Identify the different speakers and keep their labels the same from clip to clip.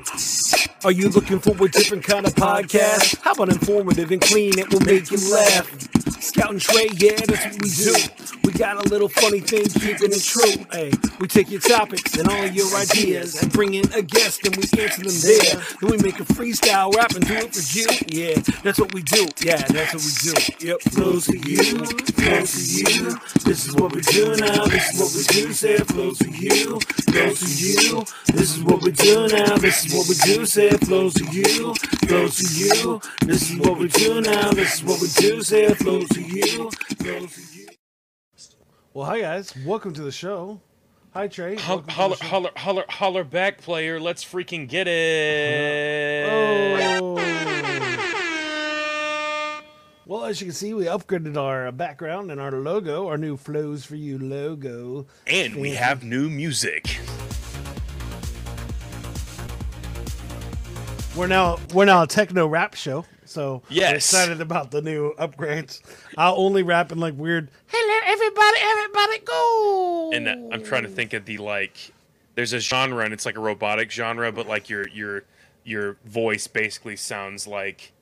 Speaker 1: よし。Are you looking for a different kind of podcast? How about informative and clean? It will make you laugh. Scout and Trey, yeah, that's what we do. We got a little funny thing, keeping it true. Hey, we take your topics and all your ideas and bring in a guest and we answer them there. Then we make a freestyle rap and do it for you. Yeah, that's what we do. Yeah, that's what we do. Yep, flows for you, flows for you. This is what we do now. This is what we do. Say flows for you, flows for you. This is what we do now. This is what we do. Say it flows for you, flows for you. This is what we do now. This is what we do. Say it flows for you, flows for you. Well, hi guys, welcome to the show. Hi Trey.
Speaker 2: Holler,
Speaker 1: Welcome to the
Speaker 2: holler, holler, holler, holler back, player. Let's freaking get it.
Speaker 1: Oh. Well, as you can see, we upgraded our background and our logo, our new Flows for You logo.
Speaker 2: And we have new music.
Speaker 1: We're now we're now a techno rap show, so
Speaker 2: Yes.
Speaker 1: excited about the new upgrades. I'll only rap in like weird. Hello, everybody, everybody, go.
Speaker 2: And I'm trying to think of the like. There's a genre, and it's like a robotic genre, but like your your your voice basically sounds like.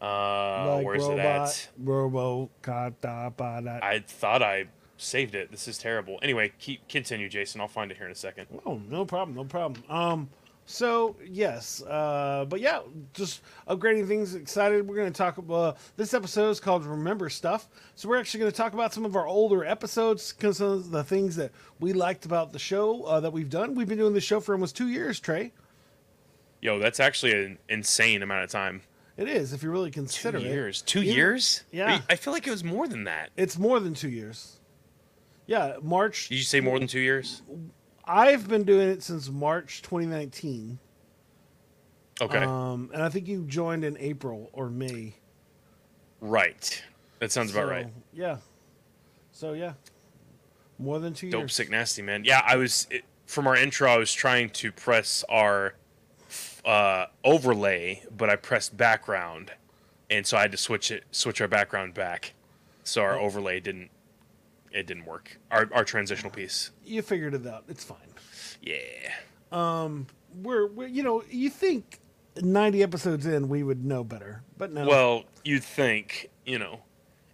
Speaker 2: Uh,
Speaker 1: like
Speaker 2: where's
Speaker 1: robot,
Speaker 2: it at?
Speaker 1: Robo.
Speaker 2: I thought I saved it. This is terrible. Anyway, keep continue, Jason. I'll find it here in a second.
Speaker 1: Oh, no problem, no problem. Um, so yes, uh, but yeah, just upgrading things. Excited. We're going to talk about this episode is called "Remember Stuff." So we're actually going to talk about some of our older episodes, because of the things that we liked about the show uh, that we've done. We've been doing this show for almost two years, Trey.
Speaker 2: Yo, that's actually an insane amount of time.
Speaker 1: It is, if you really
Speaker 2: Two
Speaker 1: consider it.
Speaker 2: years. Two
Speaker 1: Yeah.
Speaker 2: years?
Speaker 1: Yeah.
Speaker 2: I feel like it was more than that.
Speaker 1: It's more than two years. Yeah, March.
Speaker 2: Did you say more than two years?
Speaker 1: I've been doing it since March 2019.
Speaker 2: Okay.
Speaker 1: Um, and I think you joined in April or May.
Speaker 2: right. That sounds about right.
Speaker 1: Yeah. So yeah, more than two
Speaker 2: Dope,
Speaker 1: years.
Speaker 2: sick, nasty, man. Yeah, I was it, from our intro. I was trying to press our uh, overlay, but I pressed background, and so I had to switch it, switch our background back, so our
Speaker 1: Oh.
Speaker 2: overlay didn't. It didn't work. Our our transitional piece.
Speaker 1: You figured it out. It's fine.
Speaker 2: Yeah.
Speaker 1: Um, we're, we're you know you think 90 episodes in we would know better, but no.
Speaker 2: Well, you'd think, you know,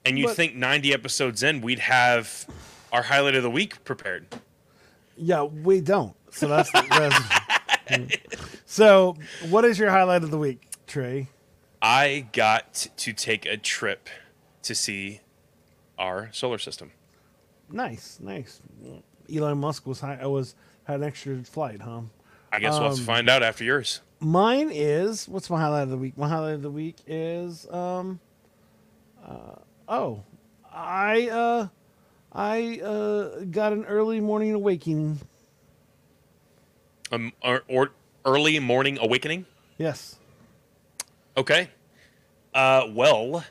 Speaker 2: and you'd
Speaker 1: But-
Speaker 2: think 90 episodes in, we'd have our highlight of the week prepared.
Speaker 1: yeah, we don't. So that's, that's so. What is your highlight of the week, Trey?
Speaker 2: I got to take a trip to see our solar system.
Speaker 1: Nice, nice. Elon Musk was high, I was had an extra flight, huh?
Speaker 2: I guess we'll have to
Speaker 1: Um,
Speaker 2: find out after yours.
Speaker 1: Mine is what's my highlight of the week? My highlight of the week is um uh, oh I uh I uh got an early morning awakening.
Speaker 2: Um, or, or early morning awakening.
Speaker 1: Yes.
Speaker 2: Okay. Uh, well.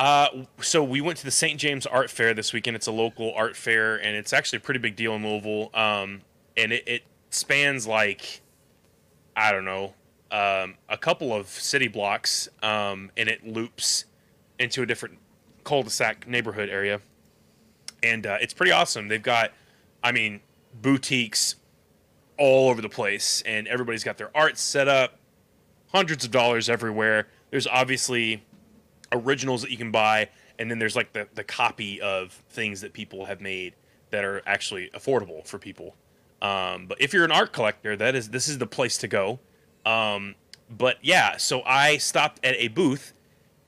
Speaker 2: Uh, so we went to the St. James Art Fair this weekend. It's a local art fair, and it's actually a pretty big deal in Louisville. Um, and it, it spans like, I don't know, um, a couple of city blocks, um, and it loops into a different cul-de-sac neighborhood area. And uh, it's pretty awesome. They've got, I mean, boutiques all over the place, and everybody's got their art set up hundreds of dollars everywhere. There's obviously originals that you can buy, and then there's like the, the copy of things that people have made that are actually affordable for people. Um, but if you're an art collector, that is this is the place to go. Um, but yeah, so I stopped at a booth,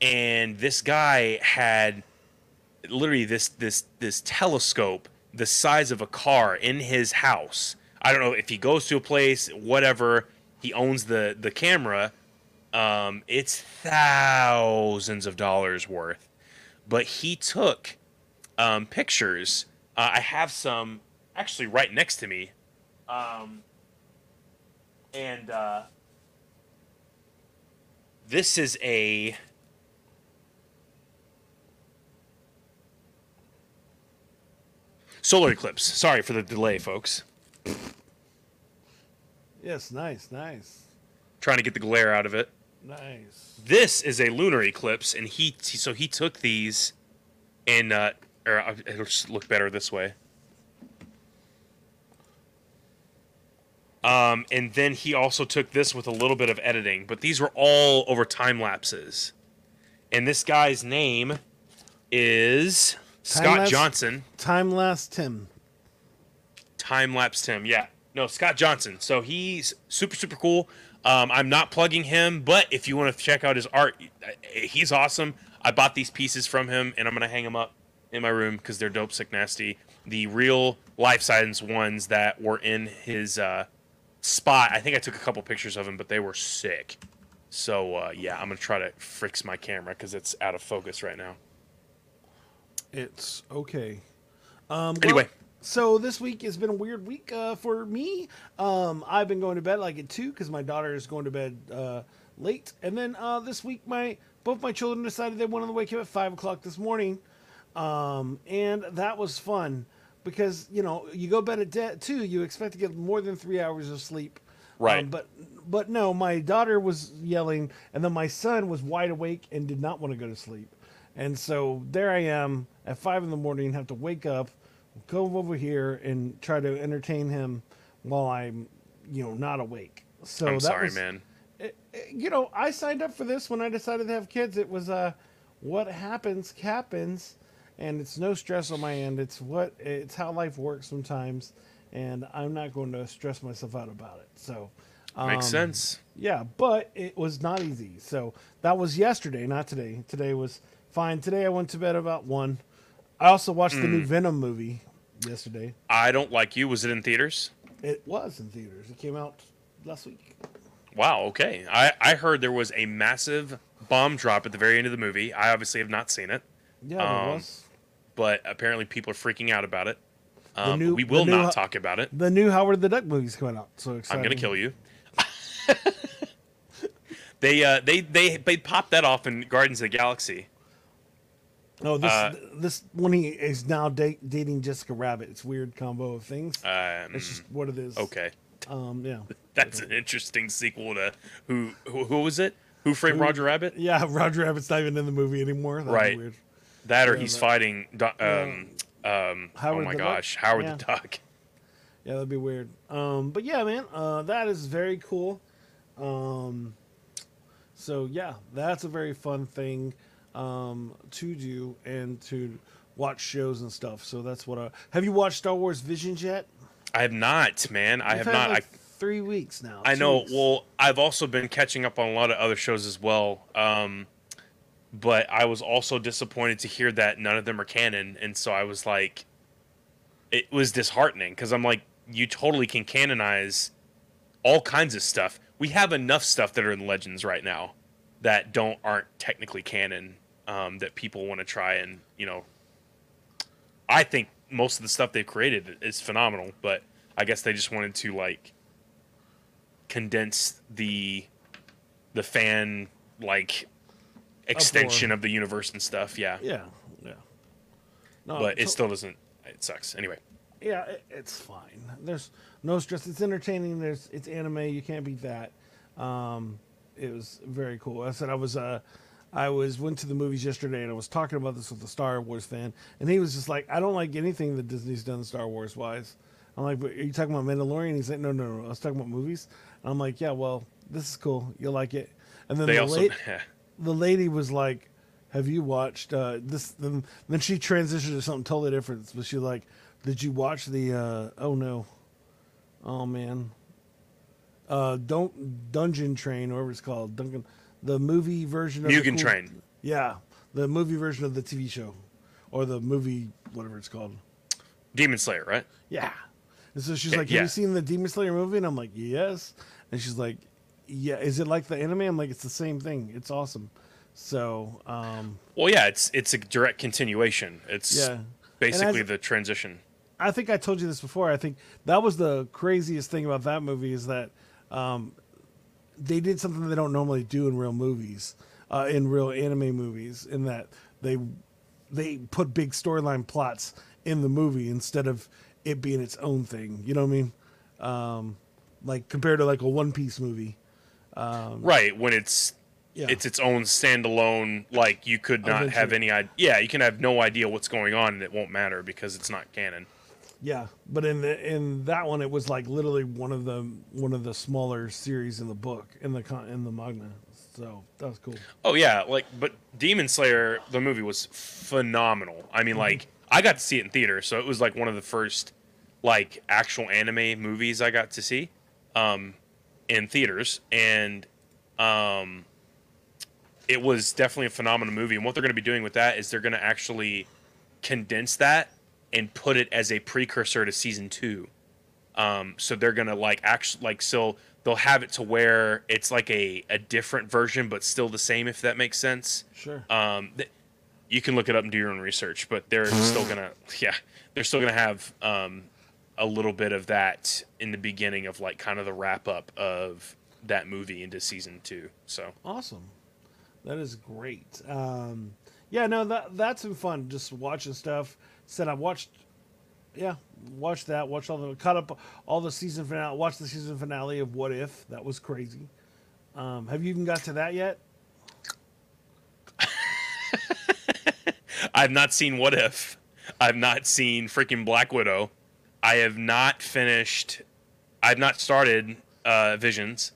Speaker 2: and this guy had literally this this this telescope the size of a car in his house. I don't know if he goes to a place, whatever. He owns the the camera. Um, it's thousands of dollars worth, but he took um, pictures. Uh, I have some actually right next to me, um, and uh, this is a solar eclipse. Sorry for the delay, folks.
Speaker 1: Yes, nice, nice.
Speaker 2: Trying to get the glare out of it.
Speaker 1: Nice.
Speaker 2: This is a lunar eclipse, and he so he took these, and uh, or uh, it'll just look better this way. Um, and then he also took this with a little bit of editing, but these were all over time lapses. And this guy's name is Scott
Speaker 1: Time-lapse?
Speaker 2: Johnson.
Speaker 1: Time last Tim.
Speaker 2: Time lapse Tim, yeah. No, Scott Johnson. So he's super, super cool. Um, I'm not plugging him, but if you want to check out his art, he's awesome. I bought these pieces from him, and I'm gonna hang them up in my room because they're dope, sick, nasty. The real life size ones that were in his uh, spot. I think I took a couple pictures of them, but they were sick. So uh, yeah, I'm gonna try to fix my camera because it's out of focus right now.
Speaker 1: It's okay. Um, well,
Speaker 2: Anyway.
Speaker 1: So this week has been a weird week uh, for me. Um, I've been going to bed like at two because my daughter is going to bed uh, late, and then uh, this week my both my children decided they wanted to wake up at five o'clock this morning, um, and that was fun because you know you go to bed at de- two, you expect to get more than three hours of sleep.
Speaker 2: Right.
Speaker 1: Um, but but no, my daughter was yelling, and then my son was wide awake and did not want to go to sleep. And so there I am at five in the morning, have to wake up, go over here, and try to entertain him while I'm, you know, not awake. So
Speaker 2: I'm
Speaker 1: that
Speaker 2: sorry,
Speaker 1: was,
Speaker 2: man.
Speaker 1: it- it- you know, I signed up for this when I decided to have kids. It was uh, what happens happens, and it's no stress on my end. It's what it's how life works sometimes, and I'm not going to stress myself out about it. So
Speaker 2: Makes
Speaker 1: um,
Speaker 2: sense.
Speaker 1: Yeah, but it was not easy. So that was yesterday, not today. Today was fine. Today I went to bed about one. I also watched the
Speaker 2: Mm.
Speaker 1: new Venom movie yesterday.
Speaker 2: I don't like you. Was it in theaters?
Speaker 1: It was in theaters. It came out last week.
Speaker 2: Wow. Okay. I I heard there was a massive bomb drop at the very end of the movie. I obviously have not seen it,
Speaker 1: Yeah, there
Speaker 2: Um,
Speaker 1: was.
Speaker 2: but apparently people are freaking out about it. Um,
Speaker 1: new-
Speaker 2: we will not talk about it.
Speaker 1: The new Howard the Duck movie's coming out. So excited!
Speaker 2: I'm gonna kill you. they uh they they they popped that off in Guardians of the Galaxy.
Speaker 1: Oh, this
Speaker 2: Uh,
Speaker 1: this one he is now date, dating Jessica Rabbit. It's a weird combo of things.
Speaker 2: Um,
Speaker 1: it's just what it is.
Speaker 2: okay,
Speaker 1: Um. Yeah.
Speaker 2: that's an interesting sequel to who who, who was it? Who framed
Speaker 1: Who-
Speaker 2: Roger Rabbit?
Speaker 1: Yeah. Roger Rabbit's not even in the movie anymore.
Speaker 2: Right.
Speaker 1: Weird.
Speaker 2: That or
Speaker 1: Yeah,
Speaker 2: he's
Speaker 1: that-
Speaker 2: fighting. Um, um, oh my
Speaker 1: the Duck?
Speaker 2: gosh, Howard
Speaker 1: Yeah.
Speaker 2: the Duck.
Speaker 1: Yeah, that'd be weird. Um, but yeah, man, uh, that is very cool. Um, so yeah, that's a very fun thing um, to do and to watch shows and stuff. So that's what I have. You watched Star Wars Visions yet?
Speaker 2: I have not, man. I
Speaker 1: You've
Speaker 2: have
Speaker 1: had
Speaker 2: not.
Speaker 1: like
Speaker 2: I
Speaker 1: three weeks now.
Speaker 2: I know.
Speaker 1: weeks.
Speaker 2: Well, I've also been catching up on a lot of other shows as well. Um, but I was also disappointed to hear that none of them are canon, and so I was like, it was disheartening because I'm like, you totally can canonize all kinds of stuff. We have enough stuff that are in Legends right now that don't aren't technically canon um, that people want to try and you know. I think most of the stuff they've created is phenomenal, but I guess they just wanted to like condense the the fan like extension of the universe and stuff. Yeah,
Speaker 1: yeah, yeah. No,
Speaker 2: but it still doesn't. It sucks. Anyway,
Speaker 1: yeah, it, it's fine. There's no stress. It's entertaining. There's it's anime. You can't beat that. Um, it was very cool. I said I was uh, I was went to the movies yesterday and I was talking about this with a Star Wars fan, and he was just like, I don't like anything that Disney's done Star Wars wise. I'm like, but are you talking about Mandalorian? He's like, no, no, no. I was talking about movies. And I'm like, yeah, well, this is cool. You'll like it. And then
Speaker 2: they
Speaker 1: the
Speaker 2: also
Speaker 1: late, the lady was like, "Have you watched uh, this?" Then, then she transitioned to something totally different. But she like, "Did you watch the? Uh, oh no, oh man, uh, don't Dungeon Train or whatever it's called, Duncan, the movie version of the
Speaker 2: Mugen
Speaker 1: cool-
Speaker 2: Train.
Speaker 1: Yeah, the movie version of the TV show, or the movie whatever it's called.
Speaker 2: Demon Slayer, right?
Speaker 1: Yeah. And so she's like, Have
Speaker 2: yeah.
Speaker 1: you seen the Demon Slayer movie? And I'm like, Yes. And she's like, Yeah, is it like the anime? I'm like, It's the same thing. It's awesome. So, um,
Speaker 2: Well, yeah, it's it's a direct continuation. It's
Speaker 1: Yeah.
Speaker 2: basically
Speaker 1: as-
Speaker 2: the transition.
Speaker 1: I think I told you this before. I think that was the craziest thing about that movie is that um, they did something they don't normally do in real movies, uh, in real anime movies, in that they they put big storyline plots in the movie instead of it being its own thing. You know what I mean? Um, like compared to like a One Piece movie.
Speaker 2: right when it's
Speaker 1: Yeah.
Speaker 2: it's its own standalone. Like you could not have any idea. Yeah, you can have no idea what's going on, and it won't matter because it's not canon.
Speaker 1: Yeah, but in the in that one, it was like literally one of the one of the smaller series in the book in the con- in the manga. So that was cool.
Speaker 2: Oh yeah, like but Demon Slayer the movie was phenomenal. I mean, like I got to see it in theater, so it was like one of the first like actual anime movies I got to see um, in theaters, and um, it was definitely a phenomenal movie. And what they're going to be doing with that is they're going to actually condense that and put it as a precursor to season two. Um, so they're gonna like actually like so they'll have it to where it's like a, a different version but still the same if that makes sense.
Speaker 1: Sure.
Speaker 2: Um, th- you can look it up and do your own research, but they're still gonna yeah they're still gonna have um, a little bit of that in the beginning of like kind of the wrap up of that movie into season two. So
Speaker 1: Awesome. That is great. Um, yeah, no, that that's been fun. Just watching stuff. Said I watched. Yeah, watched that. Watched all the caught up all the season finale. Watched the season finale of What If. That was crazy. Um, have you even got to that yet?
Speaker 2: I've not seen What If. I've not seen freaking Black Widow. I have not finished. I've not started uh, Visions.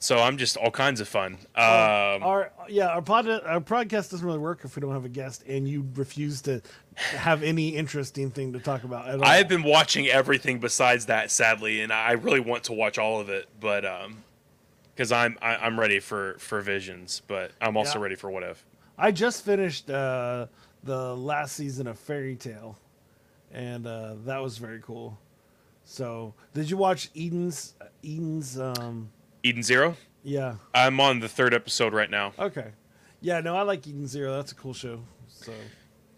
Speaker 2: So I'm just all kinds of fun. Um,
Speaker 1: our yeah, our pod our podcast doesn't really work if we don't have a guest, and you refuse to have any interesting thing to talk about at all.
Speaker 2: I have been watching everything besides that, sadly, and I really want to watch all of it, but um, because I'm I, I'm ready for for Visions, but I'm also
Speaker 1: Yeah.
Speaker 2: ready for What If.
Speaker 1: I just finished uh, the last season of Fairy Tail, and uh, that was very cool. So, did you watch Eden's Eden's? Um,
Speaker 2: Eden Zero.
Speaker 1: yeah.
Speaker 2: I'm on the third episode right now.
Speaker 1: Okay. Yeah. No, I like Eden Zero. That's a cool show. So.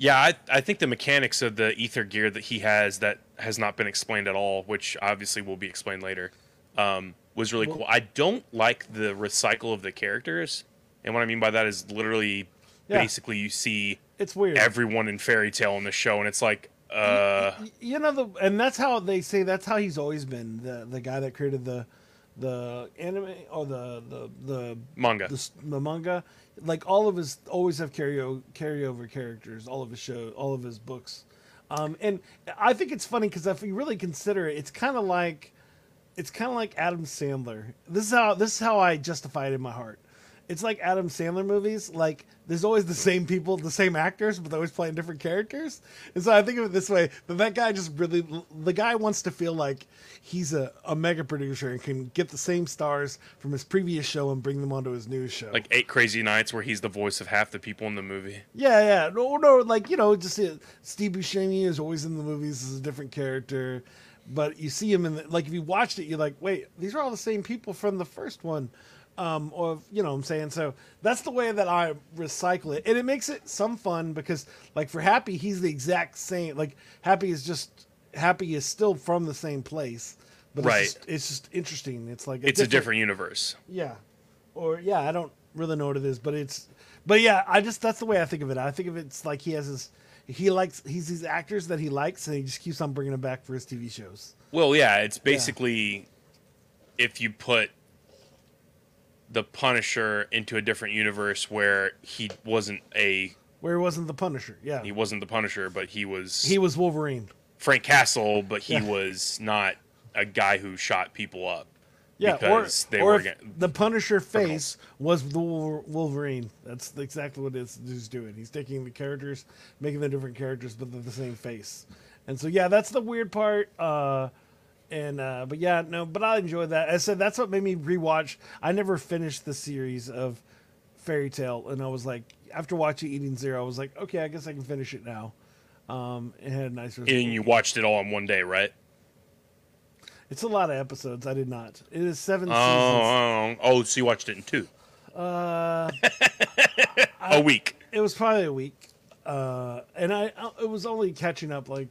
Speaker 2: Yeah, I, I think the mechanics of the ether gear that he has that has not been explained at all, which obviously will be explained later, um, was really
Speaker 1: Well-
Speaker 2: cool. I don't like the recycle of the characters, and what I mean by that is literally,
Speaker 1: Yeah.
Speaker 2: basically, you see
Speaker 1: It's weird.
Speaker 2: everyone in Fairy Tail in the show, and it's like, uh,
Speaker 1: Y- you know the and that's how they say that's how he's always been the the guy that created the the anime or the the the
Speaker 2: manga.
Speaker 1: the, the manga. Like all of his always have carryo carryover characters all of his show all of his books. Um and i think it's funny because if you really consider it it's kind of like it's kind of like adam sandler. This is how this is how i justify it in my heart it's like adam sandler movies like there's always the same people the same actors but they're always playing different characters and so i think of it this way that that guy just really the guy wants to feel like he's a, a mega producer and can get the same stars from his previous show and bring them onto his new show
Speaker 2: like Eight Crazy Nights, where he's the voice of half the people in the movie.
Speaker 1: yeah, yeah. No, no, like you know, just uh, Steve Buscemi is always in the movies as a different character, but you see him in the, like if you watched it, you're like, wait, these are all the same people from the first one, um, or you know, what I'm saying so. That's the way that I recycle it, and it makes it some fun because like for Happy, he's the exact same. Like Happy is just Happy is still from the same place, but
Speaker 2: Right.
Speaker 1: it's, just, it's just interesting. It's like
Speaker 2: It's a different universe.
Speaker 1: yeah. Or yeah, I don't really know what it is, but it's but yeah, I just that's the way I think of it. I think of it's like he has his he likes he's these actors that he likes and he just keeps on bringing them back for his TV shows.
Speaker 2: Well, yeah, it's basically if you put the Punisher into a different universe where he wasn't a
Speaker 1: Where he wasn't the Punisher. Yeah.
Speaker 2: he wasn't the Punisher, but he was he
Speaker 1: was Wolverine.
Speaker 2: Frank Castle, but he
Speaker 1: Yeah.
Speaker 2: was not a guy who shot people up.
Speaker 1: Yeah,
Speaker 2: because
Speaker 1: or,
Speaker 2: they
Speaker 1: or
Speaker 2: were ga-
Speaker 1: the Punisher face was the Wolverine. That's exactly what it's he's doing. He's taking the characters, making them different characters, but they're the same face. And so yeah, that's the weird part. Uh, and uh, but yeah, no, but I enjoyed that. I said that's what made me rewatch. I never finished the series of Fairy Tail, and I was like, after watching Eden Zero, I was like, okay, I guess I can finish it now. Um, it had a nice.
Speaker 2: And you watched it all in one day, right?
Speaker 1: It's a lot of episodes. I did not. It is seven
Speaker 2: Oh,
Speaker 1: seasons.
Speaker 2: oh, oh, so you watched it in two.
Speaker 1: Uh,
Speaker 2: a week.
Speaker 1: it was probably a week, uh, and I I- it was only catching up like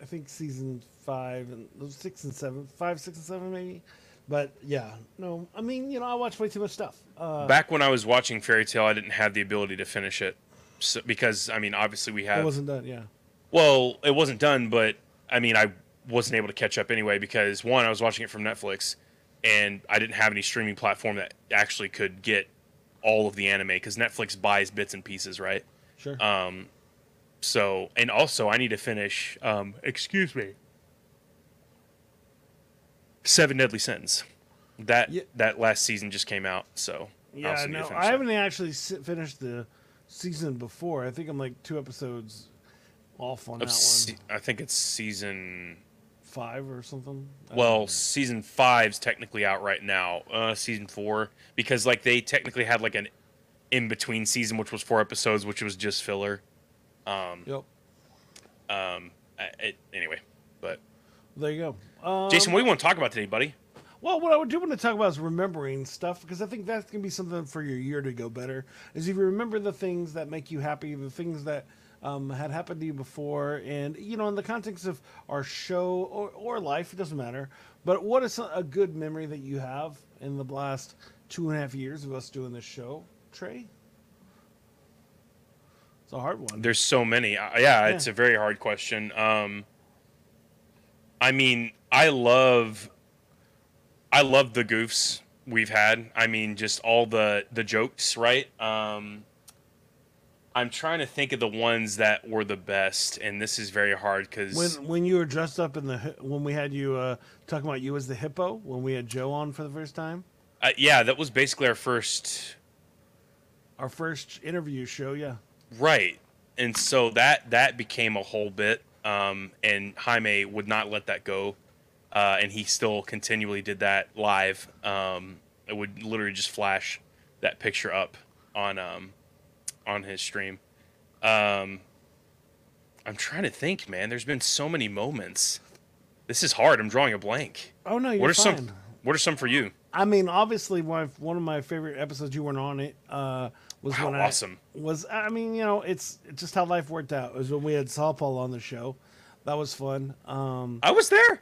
Speaker 1: I think season five and six and seven, five, six and seven maybe. But yeah, no, I mean you know I watch way too much stuff. Uh,
Speaker 2: Back when I was watching Fairy Tail, I didn't have the ability to finish it. So, because I mean, obviously we
Speaker 1: had
Speaker 2: it
Speaker 1: wasn't done. Yeah,
Speaker 2: Well, it wasn't done, but I mean, I wasn't able to catch up anyway because one, I was watching it from Netflix, and I didn't have any streaming platform that actually could get all of the anime because Netflix buys bits and pieces, right?
Speaker 1: sure.
Speaker 2: Um, So, and also, I need to finish. Um, excuse me. Seven Deadly Sins. That
Speaker 1: Yeah.
Speaker 2: that last season just came out, so
Speaker 1: Yeah,
Speaker 2: also need to
Speaker 1: no, I haven't actually finished the season before. I think I'm like two episodes off on
Speaker 2: Of
Speaker 1: that
Speaker 2: se-
Speaker 1: one,
Speaker 2: I think it's season.
Speaker 1: five or something.
Speaker 2: Well,
Speaker 1: know.
Speaker 2: season five's technically out right now. Uh, season four, because like they technically had like an in between season, which was four episodes, which was just filler. Um,
Speaker 1: yep.
Speaker 2: um, it, anyway, but
Speaker 1: There you go. Um,
Speaker 2: Jason, what do you want to talk about today, buddy?
Speaker 1: Well, what I do want to talk about is remembering stuff because I think that's gonna be something for your year to go better. Is if you remember the things that make you happy, the things that um, had happened to you before, and you know, in the context of our show or, or life, it doesn't matter. But what is a good memory that you have in the last two and a half years of us doing this show, Trey? It's a hard one.
Speaker 2: There's so many. Uh, yeah, it's a very hard question. Um, I mean, I love, I love the goofs we've had. I mean, just all the the jokes, right? Um, I'm trying to think of the ones that were the best, and this is very hard because
Speaker 1: when when you were dressed up in the when we had you uh, talking about you as the hippo when we had Joe on for the first time.
Speaker 2: uh, yeah, that was basically our first
Speaker 1: Our first interview show, yeah.
Speaker 2: Right. And so that that became a whole bit. Um, and Jaime would not let that go. Uh, and he still continually did that live. Um, it would literally just flash that picture up on um, on his stream. Um, I'm trying to think, man. There's been so many moments. This is hard. I'm drawing a blank.
Speaker 1: Oh no, you're
Speaker 2: what are
Speaker 1: fine.
Speaker 2: some What are some for you?
Speaker 1: I mean, obviously, one of, one of my favorite episodes you weren't on it uh, was
Speaker 2: Wow,
Speaker 1: when
Speaker 2: awesome.
Speaker 1: I was. I mean, you know, it's, it's just how life worked out. It was when we had Saul Paul on the show. That was fun. Um,
Speaker 2: I was there.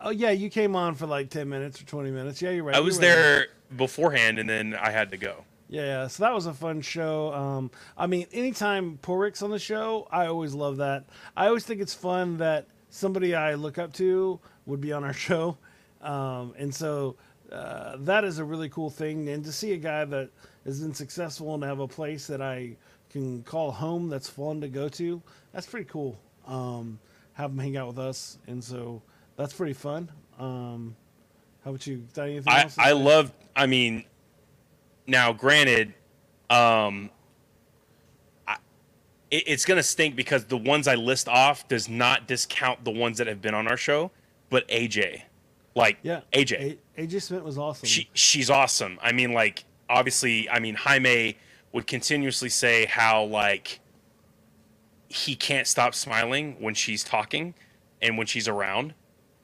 Speaker 1: Oh yeah, you came on for like ten minutes or twenty minutes. Yeah, you're right.
Speaker 2: I was there beforehand, and then I had to go.
Speaker 1: Yeah, yeah, so that was a fun show. Um, I mean, anytime Porrick's on the show, I always love that. I always think it's fun that somebody I look up to would be on our show, um, and so uh, that is a really cool thing. And to see a guy that has been successful and have a place that I can call home that's fun to go to, that's pretty cool. Um, have him hang out with us, and so that's pretty fun. Um, how about you? Got anything
Speaker 2: I,
Speaker 1: else
Speaker 2: I love I mean now granted um I, it, it's gonna stink because the ones I list off does not discount the ones that have been on our show but AJ like
Speaker 1: Yeah,
Speaker 2: AJ
Speaker 1: A- AJ Smith was awesome.
Speaker 2: she she's awesome I mean like obviously I mean Jaime would continuously say how like he can't stop smiling when she's talking and when she's around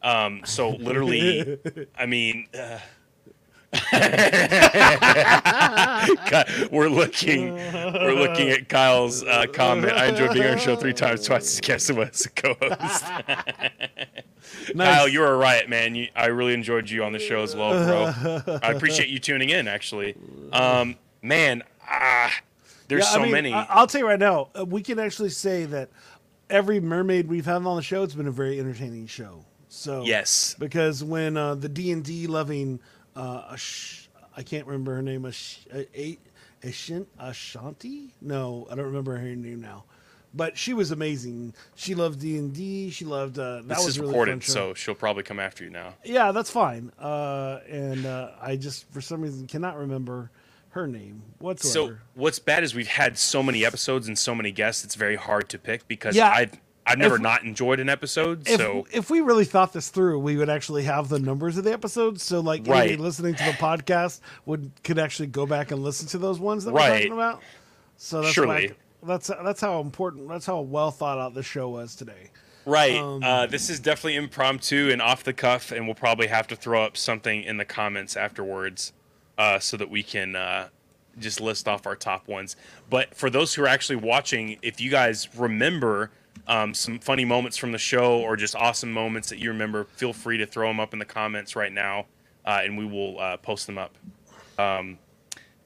Speaker 2: um so literally I mean, uh, we're looking, we're looking at Kyle's uh, comment. I enjoyed being on your show three times, twice as guest and as a co-host. Kyle, you were a riot, man. You, I really enjoyed you on the show as well, bro. I appreciate you tuning in. Actually, um, man, ah, there's
Speaker 1: Yeah, I
Speaker 2: so
Speaker 1: mean,
Speaker 2: many.
Speaker 1: I- I'll tell you right now, uh, we can actually say that every mermaid we've had on the show, it's been a very entertaining show. So
Speaker 2: yes,
Speaker 1: because when uh, the D and D loving, uh, Ash- I can't remember her name, Ash- a- Ashin- Ashanti? No, I don't remember her name now. But she was amazing. She loved D and D. She loved uh, that
Speaker 2: this
Speaker 1: was
Speaker 2: is
Speaker 1: really fun
Speaker 2: recorded,
Speaker 1: show.
Speaker 2: so she'll probably come after you now.
Speaker 1: yeah, that's fine. Uh, and uh, I just for some reason cannot remember her name whatsoever.
Speaker 2: So what's bad is we've had so many episodes and so many guests. It's very hard to pick because
Speaker 1: Yeah.
Speaker 2: I've I've never
Speaker 1: If-
Speaker 2: not enjoyed an episode.
Speaker 1: if,
Speaker 2: so
Speaker 1: if we really thought this through, we would actually have the numbers of the episodes. So like anybody
Speaker 2: Right.
Speaker 1: listening to the podcast would could actually go back and listen to those ones that we're talking about. So that's
Speaker 2: Surely.
Speaker 1: like- that's that's how important that's how well thought out the show was today.
Speaker 2: right,
Speaker 1: um,
Speaker 2: uh, this is definitely impromptu and off the cuff, and we'll probably have to throw up something in the comments afterwards, uh, so that we can uh, just list off our top ones. But for those who are actually watching, if you guys remember. Um, some funny moments from the show, or just awesome moments that you remember, feel free to throw them up in the comments right now, uh, and we will uh, post them up. Um,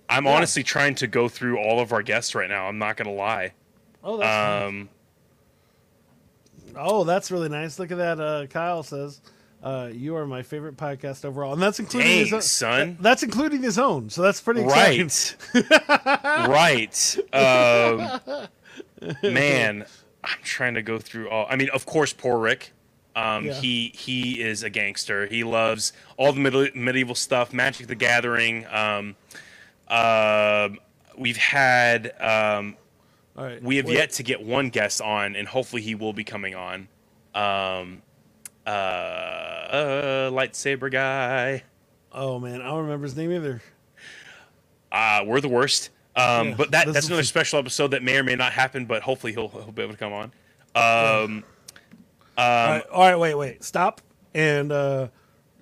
Speaker 2: I'm
Speaker 1: Yeah.
Speaker 2: honestly trying to go through all of our guests right now. I'm not gonna lie.
Speaker 1: Oh, that's nice.
Speaker 2: Um,
Speaker 1: oh, that's really nice. Look at that. Uh, Kyle says, uh, "You are my favorite podcast overall," and that's including
Speaker 2: Dang,
Speaker 1: his own,
Speaker 2: son.
Speaker 1: That's including his own. So that's pretty exciting.
Speaker 2: right, right. Um, man, I'm trying to go through all. I mean, of course, poor Rick. Um,
Speaker 1: Yeah.
Speaker 2: He he is a gangster. He loves all the middle, medieval stuff, Magic the Gathering. Um, um we've had um,
Speaker 1: All right.
Speaker 2: we have
Speaker 1: Wait,
Speaker 2: yet to get one guest on, and hopefully he will be coming on. Um, uh, uh, lightsaber guy.
Speaker 1: Oh man, I don't remember his name either.
Speaker 2: Uh, we're the worst. Um,
Speaker 1: Yeah,
Speaker 2: but that, that's another special episode that may or may not happen, but hopefully he'll he'll be able to come on. Um,
Speaker 1: all, right, all right, wait, wait, stop, and uh,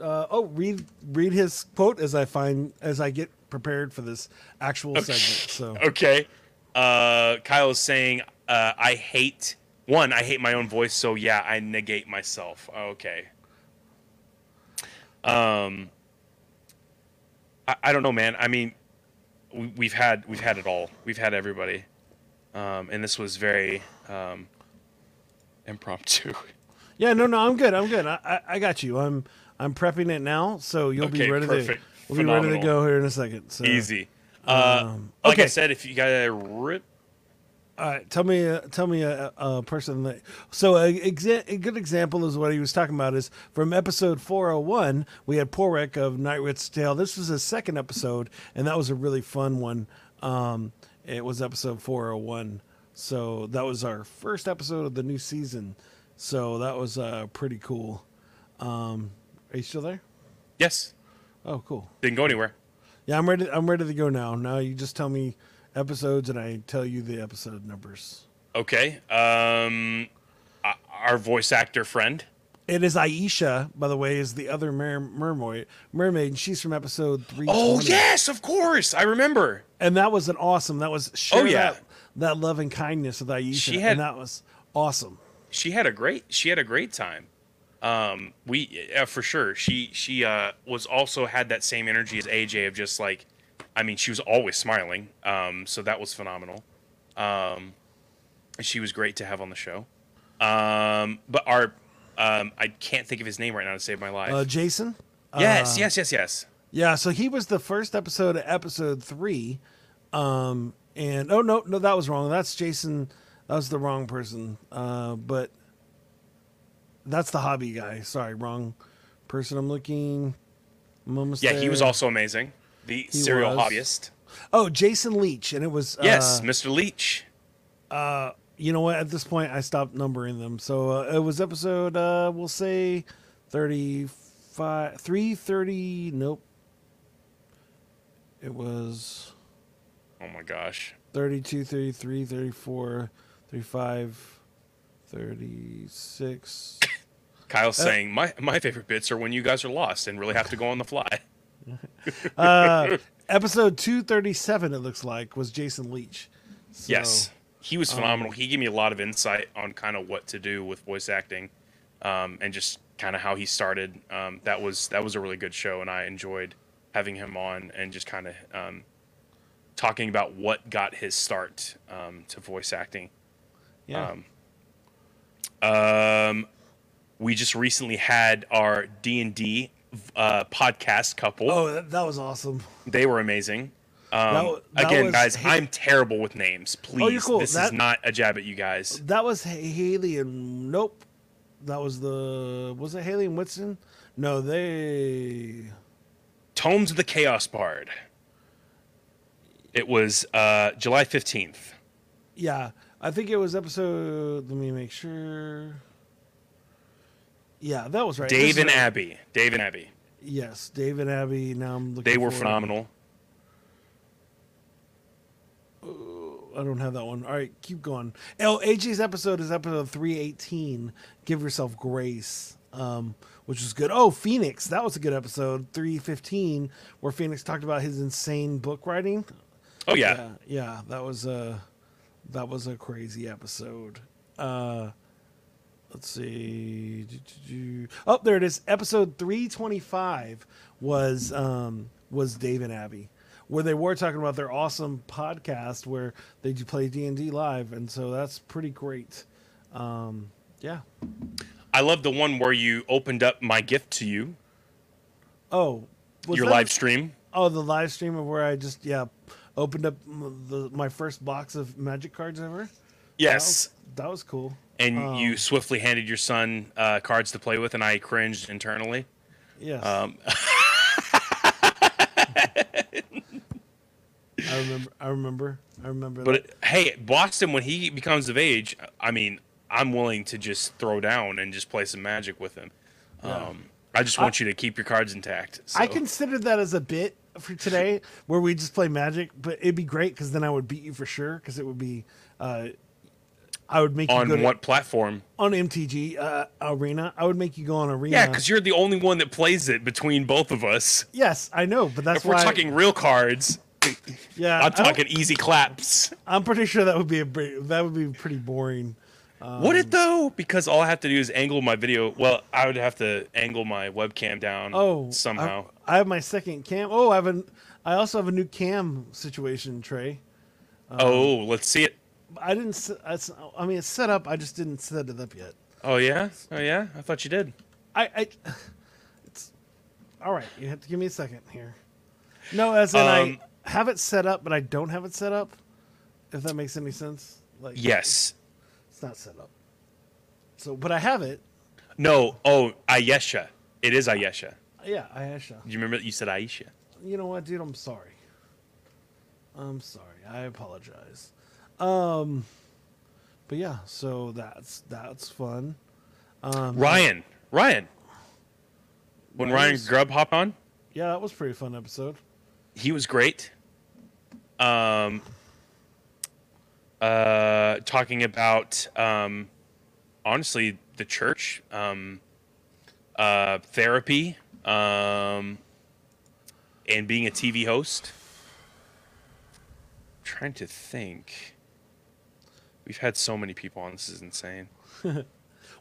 Speaker 1: uh, oh, read read his quote as I find as I get prepared for this actual segment. So
Speaker 2: okay. Uh, Kyle is saying, uh, I hate one. I hate my own voice, so yeah, I negate myself. Okay. Um, I, I don't know, man. I mean, we've had we've had it all. We've had everybody, um, and this was very um, impromptu.
Speaker 1: yeah, no, no, I'm good. I'm good. I, I, I got you. I'm I'm prepping it now, so you'll be ready
Speaker 2: perfect.
Speaker 1: to we'll be ready to go here in a second. So.
Speaker 2: Easy. Uh,
Speaker 1: Um,
Speaker 2: like I said, if you got a rip,
Speaker 1: All right, tell me, uh, tell me a, a person that. So a, exa- a good example is what he was talking about is from episode 401. We had Porek of Nightwit's Tale. This was his second episode, and that was a really fun one. Um, it was episode 401. So that was our first episode of the new season. So that was uh, pretty cool. Um, are you still there?
Speaker 2: yes,
Speaker 1: Oh, cool.
Speaker 2: didn't go anywhere.
Speaker 1: Yeah, I'm ready. I'm ready to go now. Now you just tell me episodes, and I tell you the episode numbers.
Speaker 2: Okay. Um, uh, our voice actor friend.
Speaker 1: It is Aisha, by the way, is the other mer- mermaid. Mermaid. and She's from episode three.
Speaker 2: Oh yes, of course, I remember.
Speaker 1: and that was an awesome. That was
Speaker 2: Oh, yeah.
Speaker 1: that, that love and kindness with Aisha,
Speaker 2: She had-
Speaker 1: and that was awesome.
Speaker 2: She had a great. She had a great time. Um, we yeah, for sure. She she uh was also had that same energy as AJ of just like, I mean, she was always smiling. Um, so that was phenomenal. Um, she was great to have on the show. Um, but our um, I can't think of his name right now to save my life.
Speaker 1: Uh, Jason.
Speaker 2: yes,
Speaker 1: uh,
Speaker 2: yes, yes, yes.
Speaker 1: Yeah, so he was the first episode of episode three. Um, and oh no, no, that was wrong. That's Jason. That was the wrong person. Uh, but that's the hobby guy. Sorry, wrong person. I'm looking. I'm
Speaker 2: Yeah, he was also amazing. The serial
Speaker 1: was.
Speaker 2: hobbyist.
Speaker 1: Oh, Jason Leach, and it was
Speaker 2: Yes,
Speaker 1: uh,
Speaker 2: Mr. Leach.
Speaker 1: you know what? At this point, I stopped numbering them. So uh, it was episode, uh, we'll say, thirty-five, three thirty. Nope. It was
Speaker 2: Oh my gosh.
Speaker 1: 32, 33, 34, 35, 36.
Speaker 2: Kyle's saying my my favorite bits are when you guys are lost and really have to go on the fly.
Speaker 1: Uh, episode 237, it looks like, was Jason Leach. So,
Speaker 2: yes, he was phenomenal. he gave me a lot of insight on kind of what to do with voice acting, um, and just kind of how he started. Um, that was that was a really good show, and I enjoyed having him on and just kind of um, talking about what got his start um, to voice acting.
Speaker 1: Yeah.
Speaker 2: Um, um, we just recently had our D and D uh, podcast couple.
Speaker 1: oh, that, that was awesome.
Speaker 2: They were amazing. Um,
Speaker 1: That that
Speaker 2: again,
Speaker 1: was
Speaker 2: guys,
Speaker 1: Ha-
Speaker 2: I'm terrible with names. Please,
Speaker 1: Oh, cool.
Speaker 2: this is not a jab at you guys.
Speaker 1: That was Ha- Haley and nope. That was the was it Haley and Whitson? No, they
Speaker 2: Tomes of the Chaos Bard. It was uh, July 15th.
Speaker 1: yeah. I think it was episode. Let me make sure. Yeah, that was right.
Speaker 2: Dave
Speaker 1: is
Speaker 2: and
Speaker 1: right.
Speaker 2: Abby. Dave and Abby.
Speaker 1: Yes, Dave and Abby. Now I'm looking.
Speaker 2: They were phenomenal.
Speaker 1: I don't have that one. All right, keep going. Oh, AJ's episode is episode 318. Give yourself grace, um, which was good. Oh, Phoenix, that was a good episode. 315, where Phoenix talked about his insane book writing.
Speaker 2: Oh, yeah.
Speaker 1: yeah, yeah, that was a that was a crazy episode. Uh, let's see. Oh, there it is. Episode 325 was um, was Dave and Abby, where they were talking about their awesome podcast where they do play D and D live, and so that's pretty great. Um, yeah.
Speaker 2: I love the one where you opened up my gift to you,
Speaker 1: Oh, was
Speaker 2: your live stream.
Speaker 1: Oh, the live stream of where I just yeah opened up the, my first box of magic cards ever.
Speaker 2: Yes.
Speaker 1: That was, that was cool.
Speaker 2: And
Speaker 1: Um,
Speaker 2: you swiftly handed your son uh, cards to play with, and I cringed internally.
Speaker 1: Yes.
Speaker 2: Um,
Speaker 1: I remember. I remember. I remember.
Speaker 2: but it, hey, Boston, when he becomes of age, I mean, I'm willing to just throw down and just play some magic with him. Um, I just want you to keep your cards intact. So.
Speaker 1: I considered that as a bit for today, where we just play Magic. But it'd be great because then I would beat you for sure. Because it would be, uh, I would make you go
Speaker 2: on
Speaker 1: to-
Speaker 2: what platform?
Speaker 1: on MTG uh, Arena. I would make you go on Arena.
Speaker 2: Yeah, because you're the only one that plays it between both of us.
Speaker 1: yes, I know, but that's
Speaker 2: If we're talking real cards,
Speaker 1: yeah,
Speaker 2: I'm talking easy claps.
Speaker 1: I'm pretty sure that would be a that would be pretty boring.
Speaker 2: Would it though? Because all I have to do is angle my video. Well, I would have to angle my webcam down.
Speaker 1: Oh,
Speaker 2: somehow.
Speaker 1: I, I have my second cam. Oh, I have an. I also have a new cam situation, Trey.
Speaker 2: oh, let's see it.
Speaker 1: I didn't. I mean, it's set up. I just didn't set it up yet.
Speaker 2: Oh yeah. Oh yeah. I thought you did.
Speaker 1: I, I it's all right. You have to give me a second here. No, as in I
Speaker 2: Um,
Speaker 1: have it set up, but I don't have it set up. If that makes any sense. Like
Speaker 2: Yes.
Speaker 1: it's not set up. So, but I have it.
Speaker 2: No. Oh, Ayesha. It is Ayesha.
Speaker 1: Yeah, Ayesha.
Speaker 2: Do you remember that you said Aisha?
Speaker 1: You know what, dude? I'm sorry. I'm sorry. I apologize. Um, but yeah, so that's that's fun. Um,
Speaker 2: Ryan. Ryan. When Ryan
Speaker 1: Ryan's-
Speaker 2: Grubb hopped on,
Speaker 1: Yeah, that was a pretty fun episode.
Speaker 2: he was great. Um, uh, talking about um, honestly the church, um, uh, therapy, um, and being a TV host. I'm trying to think. We've had so many people on. This is insane.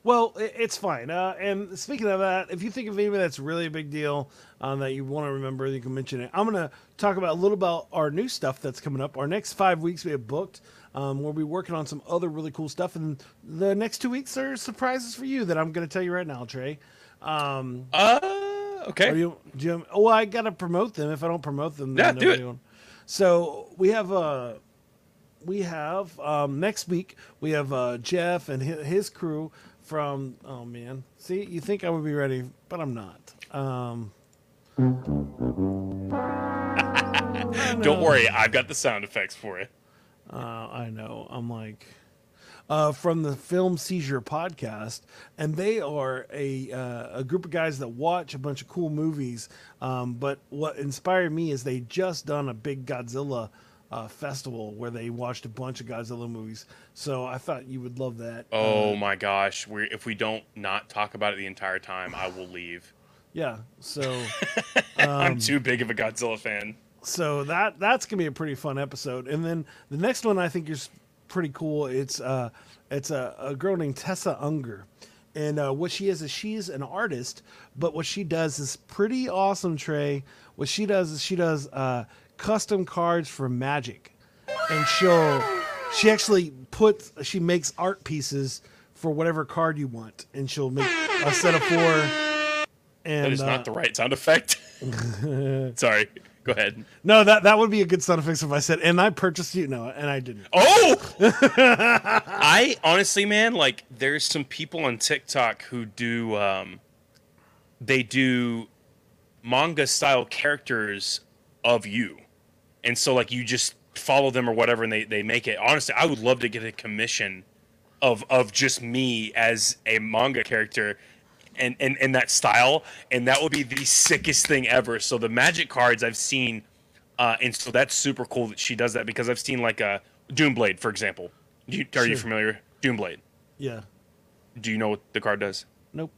Speaker 1: Well, it's fine. Uh, and speaking of that, if you think of anybody that's really a big deal um, that you want to remember, you can mention it. I'm going to talk about a little about our new stuff that's coming up. Our next five weeks we have booked. Um, we'll be working on some other really cool stuff, and the next two weeks are surprises for you that I'm going to tell you right now, Trey. Um,
Speaker 2: Uh, okay.
Speaker 1: are you, do you, oh, I got to promote them. If I don't promote them,
Speaker 2: Yeah, do it.
Speaker 1: will- So we have uh, we have um, next week we have uh, Jeff and his, his crew from. Oh man, see, you think I would be ready, but I'm not. Um,
Speaker 2: Don't worry, I've got the sound effects for it.
Speaker 1: Uh, I know. I'm like uh, from the Film Seizure podcast, and they are a uh, a group of guys that watch a bunch of cool movies. Um, but what inspired me is they just done a big Godzilla uh, festival where they watched a bunch of Godzilla movies. So I thought you would love that.
Speaker 2: Oh
Speaker 1: Uh,
Speaker 2: my gosh, we if we don't not talk about it the entire time, I will leave.
Speaker 1: yeah. So. Um,
Speaker 2: I'm too big of a Godzilla fan.
Speaker 1: so that that's gonna be a pretty fun episode. And then the next one I think is pretty cool. It's uh it's a, a girl named Tessa Unger. And uh, what she is is she's an artist, but what she does is pretty awesome, Trey. What she does is she does uh, custom cards for Magic, and she'll she actually puts she makes art pieces for whatever card you want, and she'll make a set of four. And
Speaker 2: That is
Speaker 1: uh,
Speaker 2: not the right sound effect. Sorry. Go ahead.
Speaker 1: No, that that would be a good sound effect if I said, and I purchased you. No, and I didn't.
Speaker 2: Oh! I honestly, man, like, there's some people on TikTok who do, um, they do manga style characters of you. And so, like, you just follow them or whatever and they, they make it. Honestly, I would love to get a commission of, of just me as a manga character and, and, and that style. And that would be the sickest thing ever. So, the magic cards I've seen. Uh, and so that's super cool that she does that because I've seen like a Doomblade, for example. You, are you
Speaker 1: Sure.
Speaker 2: familiar? Doomblade.
Speaker 1: Yeah.
Speaker 2: Do you know what the card does?
Speaker 1: Nope.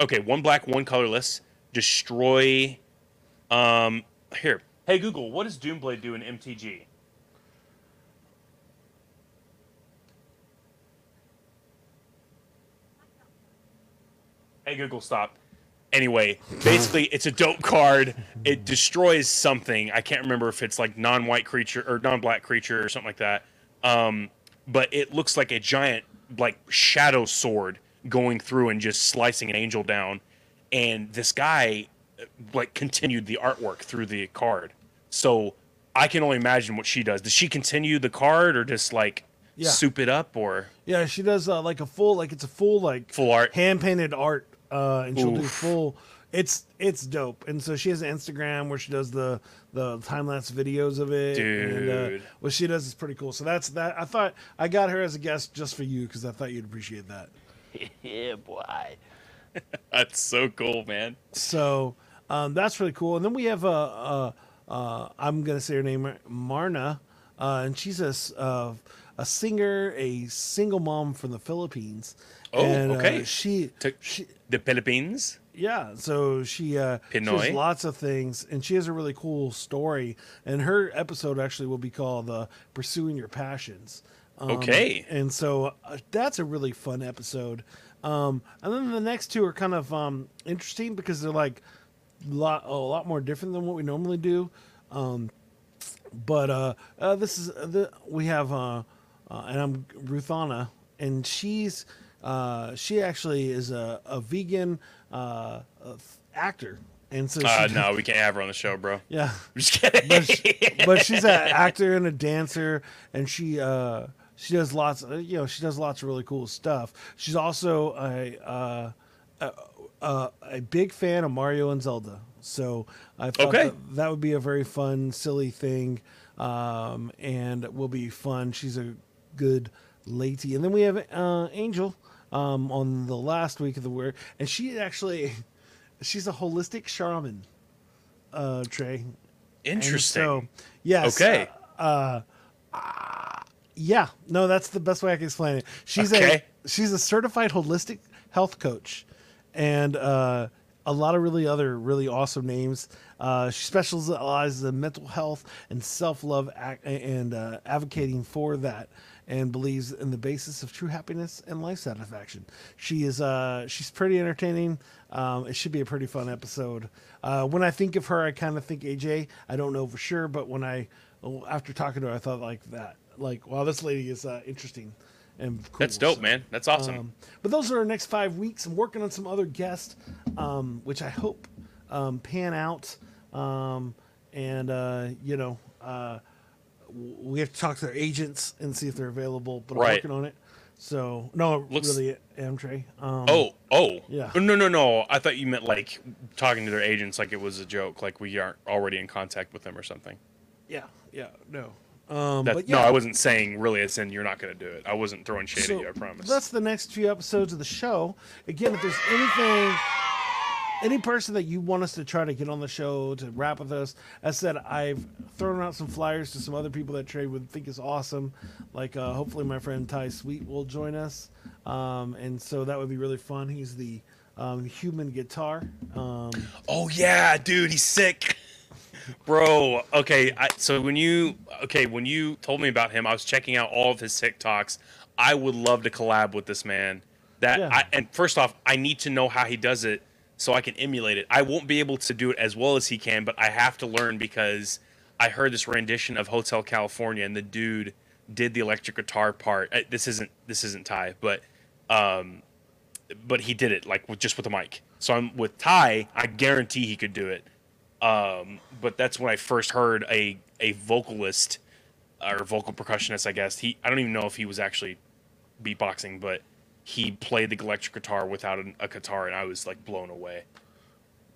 Speaker 2: Okay, one black, one colorless. Destroy. Um, here. Hey Google, what does Doomblade do in MTG? Hey Google, stop. Anyway, basically, it's a dope card. It destroys something. I can't remember if it's like non-white creature or non-black creature or something like that. Um, but it looks like a giant, like shadow sword going through and just slicing an angel down. And this guy, like, continued the artwork through the card. So I can only imagine what she does. Does she continue the card or just like
Speaker 1: Yeah.
Speaker 2: soup it up or
Speaker 1: Yeah, she does uh, like a full, like it's a full like
Speaker 2: Full art.
Speaker 1: hand painted art, uh, and she'll do full. It's it's dope, and so she has an Instagram where she does the the time lapse videos of it. and, uh,
Speaker 2: Dude.
Speaker 1: what she does is pretty cool. So that's that. I thought I got her as a guest just for you because I thought you'd appreciate that.
Speaker 3: yeah, boy.
Speaker 2: that's so cool, man.
Speaker 1: So um, that's really cool. And then we have uh, uh, uh, I'm gonna say her name Marna, uh, and she's a s- uh, a singer, a single mom from the Philippines.
Speaker 2: Oh,
Speaker 1: and, uh,
Speaker 2: okay.
Speaker 1: she,
Speaker 2: To-
Speaker 1: she
Speaker 2: The Philippines.
Speaker 1: yeah, so she uh she has lots of things and she has a really cool story and her episode actually will be called uh, Pursuing Your Passions. Um,
Speaker 2: Okay.
Speaker 1: And so uh, that's a really fun episode. Um and then the next two are kind of um interesting because they're like lot a lot more different than what we normally do. Um but uh, uh this is the we have uh, uh and I'm Ruthana and she's uh she actually is a, a vegan uh, uh actor and so
Speaker 2: Uh,
Speaker 1: she,
Speaker 2: no, we can't have her on the show, bro.
Speaker 1: yeah
Speaker 2: I'm just kidding.
Speaker 1: but, she, but she's an actor and a dancer and she uh she does lots of, you know she does lots of really cool stuff she's also a uh a, a, a big fan of mario and zelda so i thought
Speaker 2: Okay.
Speaker 1: that, that would be a very fun silly thing um and will be fun she's a good lady and then we have uh angel um on the last week of the week and she actually she's a holistic shaman uh trey and
Speaker 2: Interesting.
Speaker 1: So, yes.
Speaker 2: Okay.
Speaker 1: Uh, uh, yeah. No, that's the best way I can explain it. She's
Speaker 2: Okay.
Speaker 1: a she's a certified holistic health coach, and uh, a lot of really other really awesome names. Uh, she specializes in mental health and self love ac- and uh, advocating for that. And believes in the basis of true happiness and life satisfaction. She is uh, she's pretty entertaining. Um, it should be a pretty fun episode. Uh, when I think of her, I kind of think AJ. I don't know for sure, but when I after talking to her, I thought like that, like wow, this lady is uh, interesting and cool.
Speaker 2: That's dope, man. That's awesome.
Speaker 1: um, but those are our next five weeks. I'm working on some other guests, um, which I hope um, pan out. Um, and uh, you know, uh, we have to talk to their agents and see if they're available. But I'm working on it. So no,
Speaker 2: Looks-
Speaker 1: really, Amtray. Um,
Speaker 2: oh, oh.
Speaker 1: Yeah.
Speaker 2: No, no, no. I thought you meant like talking to their agents like it was a joke, like we aren't already in contact with them or something.
Speaker 1: yeah, yeah, no. Um,
Speaker 2: That,
Speaker 1: but
Speaker 2: No. I wasn't saying really as in you're not going to do it. I wasn't throwing shade
Speaker 1: So
Speaker 2: at you, I promise.
Speaker 1: That's the next few episodes of the show. Again, if there's anything, any person that you want us to try to get on the show to rap with us, as I said, I've thrown out some flyers to some other people that Trey would think is awesome. Like uh, hopefully my friend Ty Sweet will join us, um, and so that would be really fun. He's the um, human guitar. Um,
Speaker 2: Oh yeah, dude, he's sick. Bro, okay, I, so when you okay, when you told me about him, I was checking out all of his TikToks. I would love to collab with this man. That
Speaker 1: Yeah.
Speaker 2: I, and first off, I need to know how he does it so I can emulate it. I won't be able to do it as well as he can, but I have to learn because I heard this rendition of Hotel California and the dude did the electric guitar part. Uh, This isn't this isn't Ty, but um but he did it like with just with the mic. So I'm with Ty, I guarantee he could do it. Um, but that's when I first heard a a vocalist or vocal percussionist, I guess. He I don't even know if he was actually beatboxing, but he played the electric guitar without an, a guitar, and I was like blown away.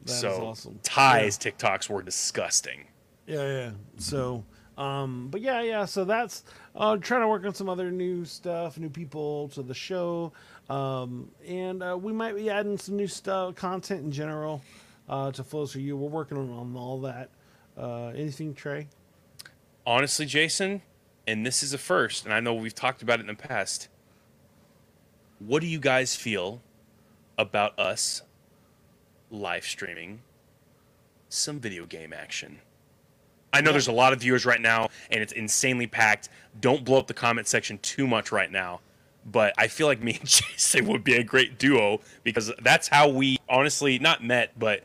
Speaker 1: That is
Speaker 2: so
Speaker 1: awesome.
Speaker 2: Ty's TikToks were disgusting.
Speaker 1: Yeah, yeah. So, um, but yeah, yeah. So that's uh, trying to work on some other new stuff, new people to the show, um, and uh, we might be adding some new stuff, content in general, uh, to flows for you. We're working on, on all that. Uh, anything, Trey?
Speaker 2: Honestly, Jason, and this is a first, and I know we've talked about it in the past. What do you guys feel about us live streaming some video game action? I know there's a lot of viewers right now, and it's insanely packed. Don't blow up the comment section too much right now. But I feel like me and Jason would be a great duo because that's how we honestly not met, but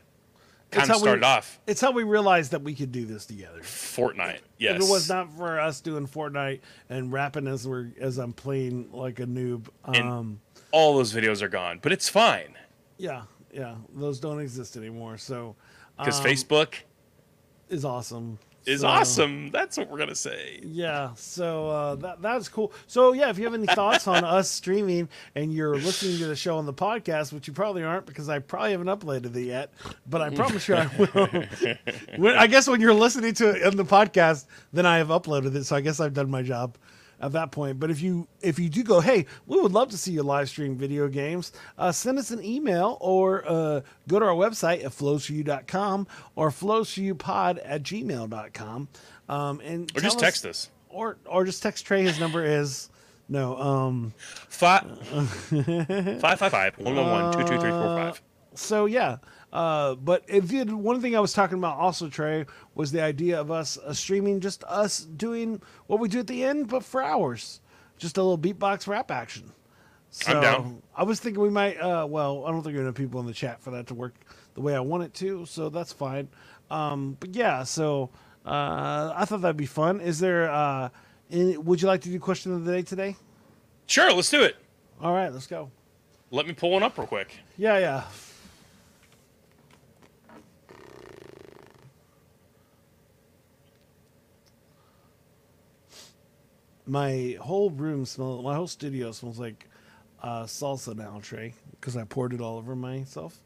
Speaker 2: kind of
Speaker 1: how we-
Speaker 2: started off
Speaker 1: It's how we realized that we could do this together.
Speaker 2: Fortnite. Yes.
Speaker 1: If it was not for us doing Fortnite and rapping as we're as I'm playing like a noob,
Speaker 2: And-
Speaker 1: um,
Speaker 2: all those videos are gone, but it's fine
Speaker 1: yeah, yeah, those don't exist anymore. So
Speaker 2: because
Speaker 1: um,
Speaker 2: Facebook.
Speaker 1: is awesome.
Speaker 2: Is
Speaker 1: So-
Speaker 2: awesome. That's what we're gonna say.
Speaker 1: Yeah, so uh, that that's cool. So yeah, if you have any thoughts on us streaming and you're listening to the show on the podcast, which you probably aren't because I probably haven't uploaded it yet, but I promise you I will. I guess when you're listening to it on the podcast, then I have uploaded it. So I guess I've done my job at that point. But if you if you do go, hey, we would love to see you live stream video games, uh, send us an email or uh, go to our website at flowsforyou.com or flowsforyoupod at gmail.com. Um, and
Speaker 2: Or just
Speaker 1: tell
Speaker 2: text us.
Speaker 1: or or just text Trey. His number is no. Um.
Speaker 2: Five five five five one one one two two three four five.
Speaker 1: So yeah. Uh. But if you one thing I was talking about also Trey was the idea of us uh, streaming just us doing what we do at the end, but for hours, just a little beatbox rap action. So
Speaker 2: I'm down.
Speaker 1: I was thinking we might. Uh. Well, I don't think there are enough people in the chat for that to work the way I want it to. So that's fine. Um. But yeah. So. Uh. I thought that'd be fun. Is there? Uh. Any, would you like to do question of the day today?
Speaker 2: Sure, let's do it.
Speaker 1: All right, let's go.
Speaker 2: Let me pull one up real quick.
Speaker 1: Yeah, yeah. My whole room smells. My whole studio smells like uh, salsa now, Trey, because I poured it all over myself.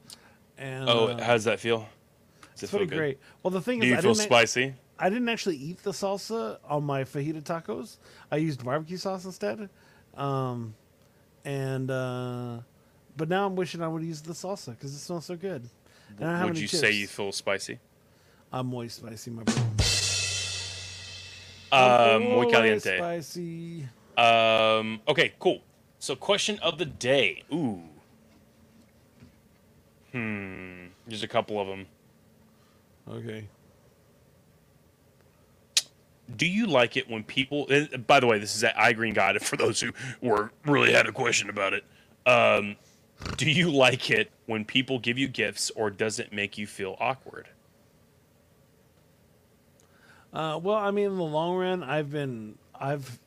Speaker 1: And
Speaker 2: Oh,
Speaker 1: uh,
Speaker 2: how does that feel? Does it
Speaker 1: it's
Speaker 2: feel
Speaker 1: pretty
Speaker 2: good?
Speaker 1: great. Well, the thing
Speaker 2: Do
Speaker 1: is,
Speaker 2: you
Speaker 1: I
Speaker 2: feel
Speaker 1: didn't,
Speaker 2: spicy?
Speaker 1: I didn't actually eat the salsa on my fajita tacos. I used barbecue sauce instead. Um, and uh, but now I'm wishing I would use the salsa because it smells so good. And I don't have
Speaker 2: Would you
Speaker 1: chips.
Speaker 2: say you feel spicy?
Speaker 1: I'm muy spicy, my bro. I'm
Speaker 2: muy caliente.
Speaker 1: Spicy.
Speaker 2: Um, okay, cool. So, question of the day. Ooh. Hmm. There's a couple of them.
Speaker 1: Okay.
Speaker 2: Do you like it when people? By the way, this is at iGreen God. For those who were really had a question about it, um, do you like it when people give you gifts, or does it make you feel awkward?
Speaker 1: Uh, well, I mean, in the long run, I've been, I've,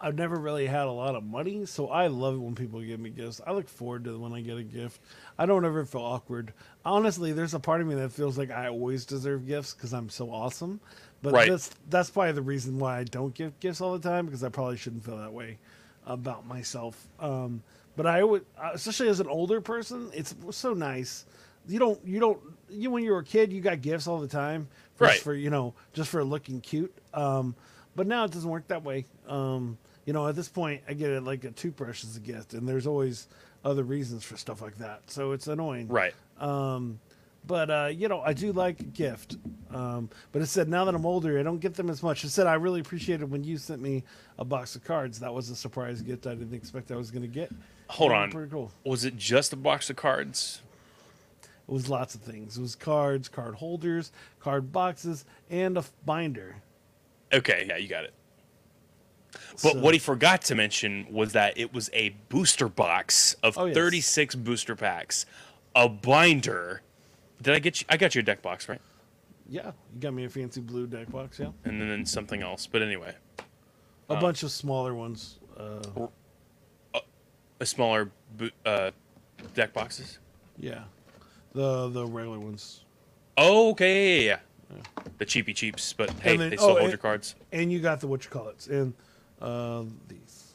Speaker 1: I've never really had a lot of money, so I love it when people give me gifts. I look forward to when I get a gift. I don't ever feel awkward. Honestly, there's a part of me that feels like I always deserve gifts because I'm so awesome. But
Speaker 2: Right.
Speaker 1: that's that's probably the reason why I don't give gifts all the time because I probably shouldn't feel that way about myself. Um, but I would, uh, especially as an older person, it's so nice. You don't, you don't, you when you were a kid, you got gifts all the time, just
Speaker 2: Right.
Speaker 1: For you know, just for looking cute. Um, but now it doesn't work that way. Um, you know, at this point, I get it like a toothbrush as a gift, and there's always other reasons for stuff like that. So it's annoying.
Speaker 2: Right.
Speaker 1: Um, but uh, you know, I do like a gift. Um, but it said now that I'm older, I don't get them as much. It said I really appreciated when you sent me a box of cards. That was a surprise gift I didn't expect I was going to get.
Speaker 2: Hold on.
Speaker 1: Pretty cool.
Speaker 2: Was it just a box of cards?
Speaker 1: It was lots of things. It was cards, card holders, card boxes, and a binder.
Speaker 2: Okay, yeah, you got it. But
Speaker 1: So-
Speaker 2: what he forgot to mention was that it was a booster box of
Speaker 1: Oh, yes.
Speaker 2: 36 booster packs, a binder. Did I get you? I got you a deck box, right?
Speaker 1: Yeah, you got me a fancy blue deck box. Yeah,
Speaker 2: And then something else. But anyway,
Speaker 1: a
Speaker 2: Oh.
Speaker 1: bunch of smaller ones. Uh,
Speaker 2: a smaller bo- uh, deck boxes.
Speaker 1: yeah, the the regular ones.
Speaker 2: Oh, okay, yeah, yeah, yeah. The cheapy cheaps, but hey,
Speaker 1: then-
Speaker 2: they still
Speaker 1: oh,
Speaker 2: hold
Speaker 1: and-
Speaker 2: your cards.
Speaker 1: And you got the what you call it and uh, these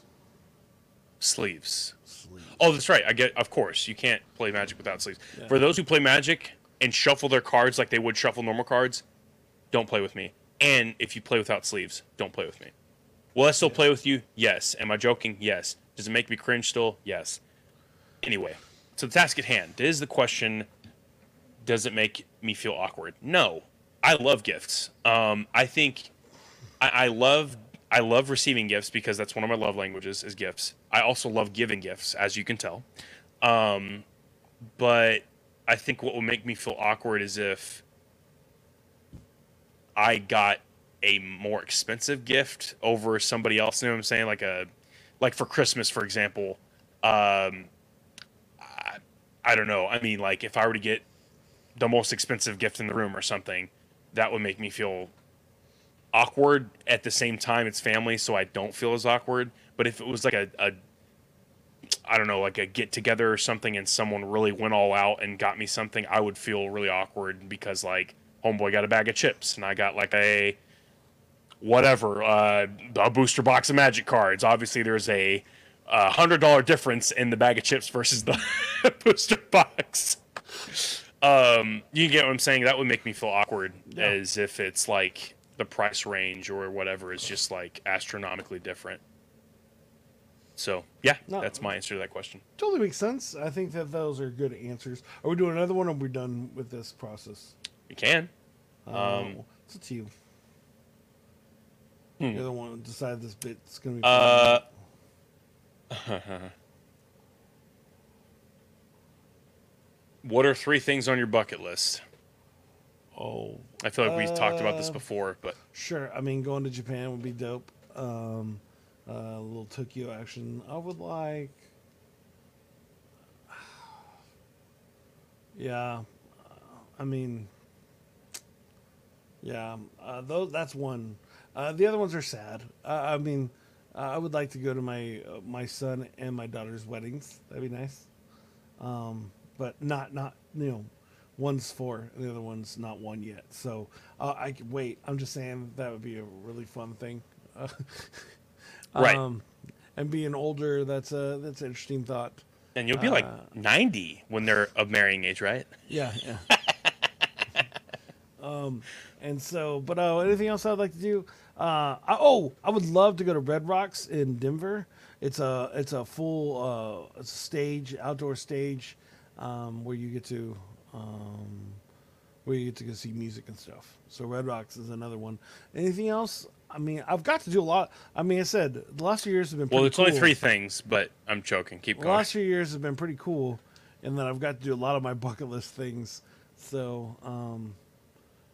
Speaker 2: Sleeves.
Speaker 1: sleeves.
Speaker 2: Oh, that's right. I get. Of course, you can't play Magic without sleeves.
Speaker 1: Yeah.
Speaker 2: For those who play Magic and shuffle their cards like they would shuffle normal cards, don't play with me. And if you play without sleeves, don't play with me. Will I still play with you? Yes. Am I joking? Yes. Does it make me cringe still? Yes. Anyway, so the task at hand is the question: Does it make me feel awkward? No. I love gifts. Um, I think I, I love I love receiving gifts because that's one of my love languages is gifts. I also love giving gifts, as you can tell. Um, but I think what will make me feel awkward is if I got a more expensive gift over somebody else. You know what I'm saying? Like a like for Christmas, for example. Um, I, I don't know. I mean, like if I were to get the most expensive gift in the room or something, that would make me feel awkward at the same time it's family so i don't feel as awkward but if it was like a, a i don't know like a get together or something and someone really went all out and got me something i would feel really awkward because like homeboy got a bag of chips, and I got like a whatever uh, a booster box of magic cards. Obviously, there's a a hundred dollar difference in the bag of chips versus the booster box. Um, you get what I'm saying? That would make me feel awkward,
Speaker 1: Yeah.
Speaker 2: as if it's like the price range or whatever is just like astronomically different. So yeah,
Speaker 1: No.
Speaker 2: that's my answer to that question.
Speaker 1: Totally makes sense. I think that those are good answers. Are we doing another one or are we done with this process?
Speaker 2: You can.
Speaker 1: Uh,
Speaker 2: Um,
Speaker 1: it's up to you.
Speaker 2: Hmm.
Speaker 1: You're the one who decide this bit's going to be.
Speaker 2: Uh, what are three things on your bucket list?
Speaker 1: oh,
Speaker 2: I feel like we've talked about this
Speaker 1: Uh,
Speaker 2: before, but
Speaker 1: Sure. I mean, going to Japan would be dope. Um, uh, a little Tokyo action. I would like. Yeah, uh, I mean, yeah. Uh, those that's one. Uh, the other ones are sad. Uh, I mean, uh, I would like to go to my uh, my son and my daughter's weddings. That'd be nice. Um, but not not you know, one's four, and the other one's not one yet. So uh, I could wait. I'm just saying that would be a really fun thing. Uh,
Speaker 2: Right.
Speaker 1: Um, and being older, that's a that's an interesting thought.
Speaker 2: and you'll be like
Speaker 1: uh,
Speaker 2: 90 when they're of marrying age, right?
Speaker 1: Yeah, yeah. um, and so, but uh, anything else I'd like to do? Uh, I, oh, I would love to go to Red Rocks in Denver. It's a it's a full uh, stage, outdoor stage, um, where you get to um, where you get to go see music and stuff. So Red Rocks is another one. Anything else? I mean, I've got to do a lot. I mean, I said the last few years have been
Speaker 2: Well, it's only
Speaker 1: cool.
Speaker 2: three things, but I'm joking. Keep
Speaker 1: The
Speaker 2: going.
Speaker 1: last few years have been pretty cool, and then I've got to do a lot of my bucket list things. So, um,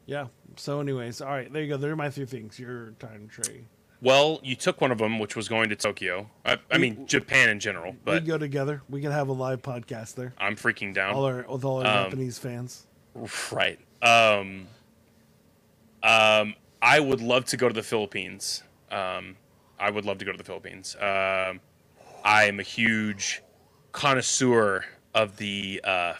Speaker 1: yeah. So, anyways, all right, there you go. There are my three things. Your time, Trey.
Speaker 2: Well, you took one of them, which was going to Tokyo. I, I mean, Japan in general,
Speaker 1: we
Speaker 2: but
Speaker 1: can go together. We can have a live podcast there.
Speaker 2: I'm freaking down.
Speaker 1: All our with all our
Speaker 2: Um,
Speaker 1: Japanese fans.
Speaker 2: Right. Um, um, I would love to go to the Philippines. Um, I would love to go to the Philippines. Um, I am a huge connoisseur of the uh,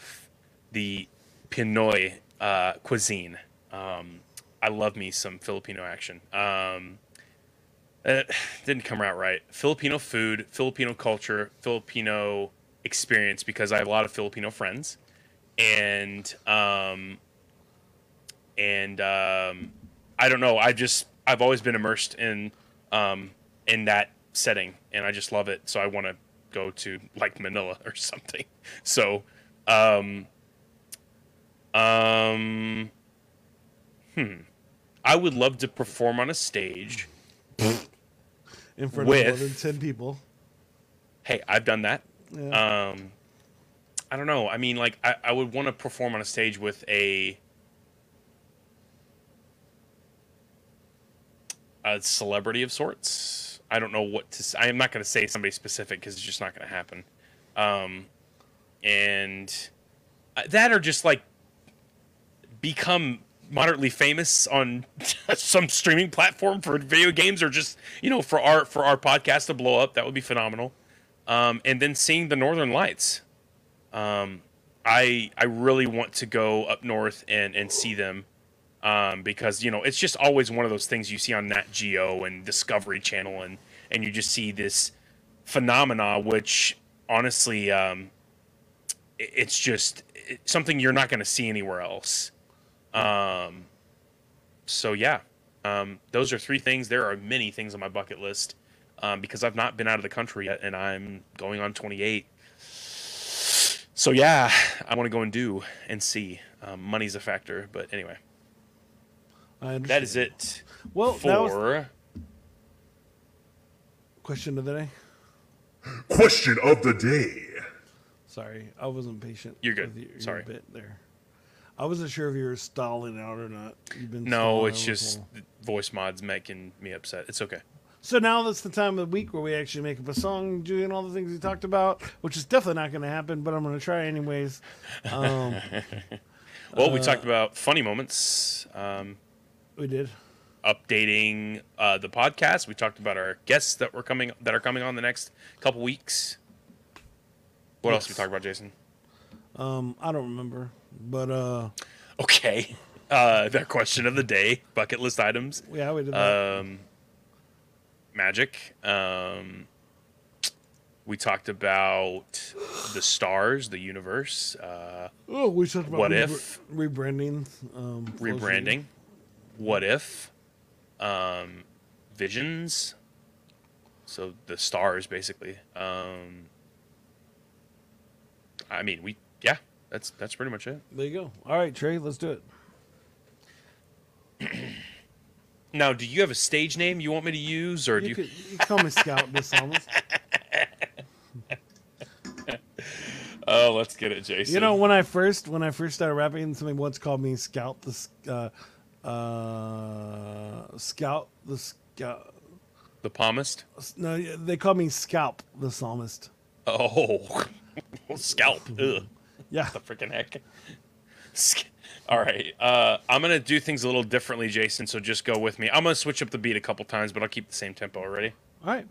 Speaker 2: the Pinoy uh, cuisine. Um, I love me some Filipino action. Um, it didn't come out right. Filipino food, Filipino culture, Filipino experience because I have a lot of Filipino friends, and um, and um, I don't know. I just I've always been immersed in um, in that setting, and I just love it. So I want to go to like Manila or something. So, um, um, hmm, I would love to perform on a stage.
Speaker 1: In front of more
Speaker 2: with-
Speaker 1: than ten people.
Speaker 2: Hey, I've done that.
Speaker 1: Yeah.
Speaker 2: Um, I don't know. I mean, like, I, I would want to perform on a stage with a a celebrity of sorts. I don't know what to. I'm not going to say somebody specific because it's just not going to happen. Um, and uh, that are just like become moderately famous on some streaming platform for video games or just you know for our for our podcast to blow up that would be phenomenal. Um, and then seeing the northern lights. Um, i i really want to go up north and and see them um, because you know it's just always one of those things you see on nat geo and discovery channel and and you just see this phenomena which honestly um, it- it's just something you're not going to see anywhere else um, so yeah, um, those are three things. There are many things on my bucket list um, because I've not been out of the country yet, and I'm going on 28. So yeah, I want to go and do and see. Um, money's a factor, but anyway,
Speaker 1: I
Speaker 2: that is it
Speaker 1: Well, that was
Speaker 2: for.
Speaker 1: question of the day.
Speaker 4: Question of the day.
Speaker 1: Sorry, I wasn't patient.
Speaker 2: You're good.
Speaker 1: with your- your
Speaker 2: Sorry.
Speaker 1: bit there. I wasn't sure if you were stalling out or not. You've been
Speaker 2: No, it's just voice mods making me upset. It's okay.
Speaker 1: So now that's the time of the week where we actually make up a song, doing all the things we talked about, which is definitely not going to happen, but I'm going to try anyways. Um,
Speaker 2: Well, we
Speaker 1: Uh,
Speaker 2: talked about funny moments. Um,
Speaker 1: we did.
Speaker 2: updating uh, the podcast. We talked about our guests that were coming that are coming on the next couple weeks. What else
Speaker 1: Yes.
Speaker 2: we talk about, Jason?
Speaker 1: Um, I don't remember, but uh,
Speaker 2: Okay. Uh, their question of the day, bucket list items.
Speaker 1: Yeah, we did that.
Speaker 2: Um, magic. Um, we talked about the stars, the universe, uh,
Speaker 1: oh, we talked about
Speaker 2: what
Speaker 1: rebr-
Speaker 2: if?
Speaker 1: rebranding, um,
Speaker 2: rebranding. What if? Um, visions. So the stars, basically. Um, I mean, we that's that's pretty much it.
Speaker 1: There you go. All right, Trey, let's do it.
Speaker 2: Now, do you have a stage name you want me to use, or do
Speaker 1: You
Speaker 2: you?
Speaker 1: could you call me Scout almost.
Speaker 2: Oh, let's get it, Jason.
Speaker 1: You know, when I first when I first started rapping, somebody once called me Scout the uh, uh, Scout the Scout.
Speaker 2: the palmist.
Speaker 1: No, they called me Scalp the Psalmist.
Speaker 2: Oh, scalp. Ugh.
Speaker 1: Yeah,
Speaker 2: the freaking heck. All right, uh, I'm gonna do things a little differently, Jason. So just go with me. I'm gonna switch up the beat a couple times, but I'll keep the same tempo. Ready?
Speaker 1: all right.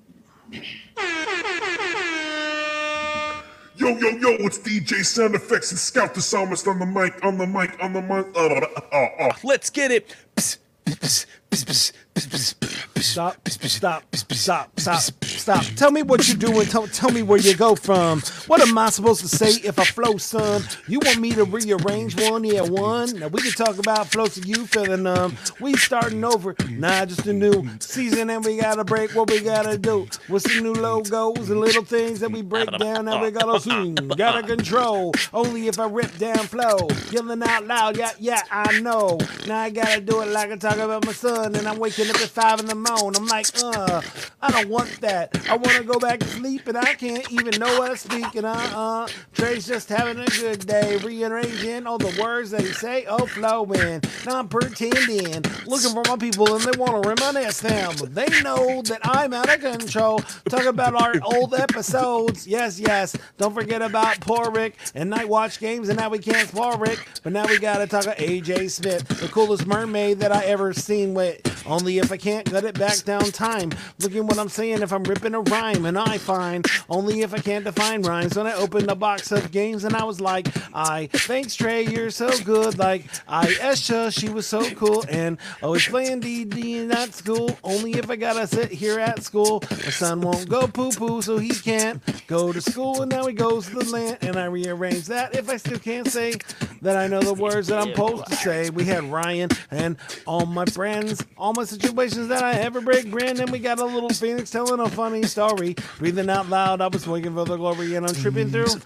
Speaker 4: Yo, yo, yo, it's DJ Sound Effects and Scout the Psalmist on the mic, on the mic, on the mic. Uh, uh, uh, uh.
Speaker 2: Let's get it. Psst, psst, psst,
Speaker 1: Stop, stop, stop, stop, stop. Tell me what you're doing. Tell, tell me where you go from. What am I supposed to say if I flow, son? You want me to rearrange one? Yeah, one. Now we can talk about flows so you feeling numb. We starting over. Nah, just a new season and we gotta break what we gotta do. What's the new logos and little things that we break down and we gotta zoom. Gotta control. Only if I rip down flow. Yelling out loud, yeah, yeah, I know. Now I gotta do it like I talk about my son and I'm waking up at five in the morning. I'm like, uh, I don't want that. I wanna go back to sleep and I can't even know what I speak. And uh, uh, Trey's just having a good day, rearranging all the words that he say, oh, flowing. Now I'm pretending, looking for my people and they wanna reminisce them. They know that I'm out of control. Talk about our old episodes. Yes, yes. Don't forget about poor Rick and Night Watch games and now we can't spoil Rick. But now we gotta talk about AJ Smith, the coolest mermaid that I ever seen with. Only if I can't cut it back down time. Look at what I'm saying if I'm ripping a rhyme and I find only if I can't define rhymes. When I opened a box of games and I was like, I thanks Trey, you're so good. Like I Esha, she was so cool and oh, always playing DD at school. Only if I gotta sit here at school. My son won't go poo poo, so he can't go to school and now he goes to the land and I rearrange that if I still can't say that I know the words that I'm supposed to say. We had Ryan and all my friends, all my situations that I ever break brand, and we got a little phoenix telling a funny story. Breathing out loud, I was waiting for the glory, and I'm tripping through,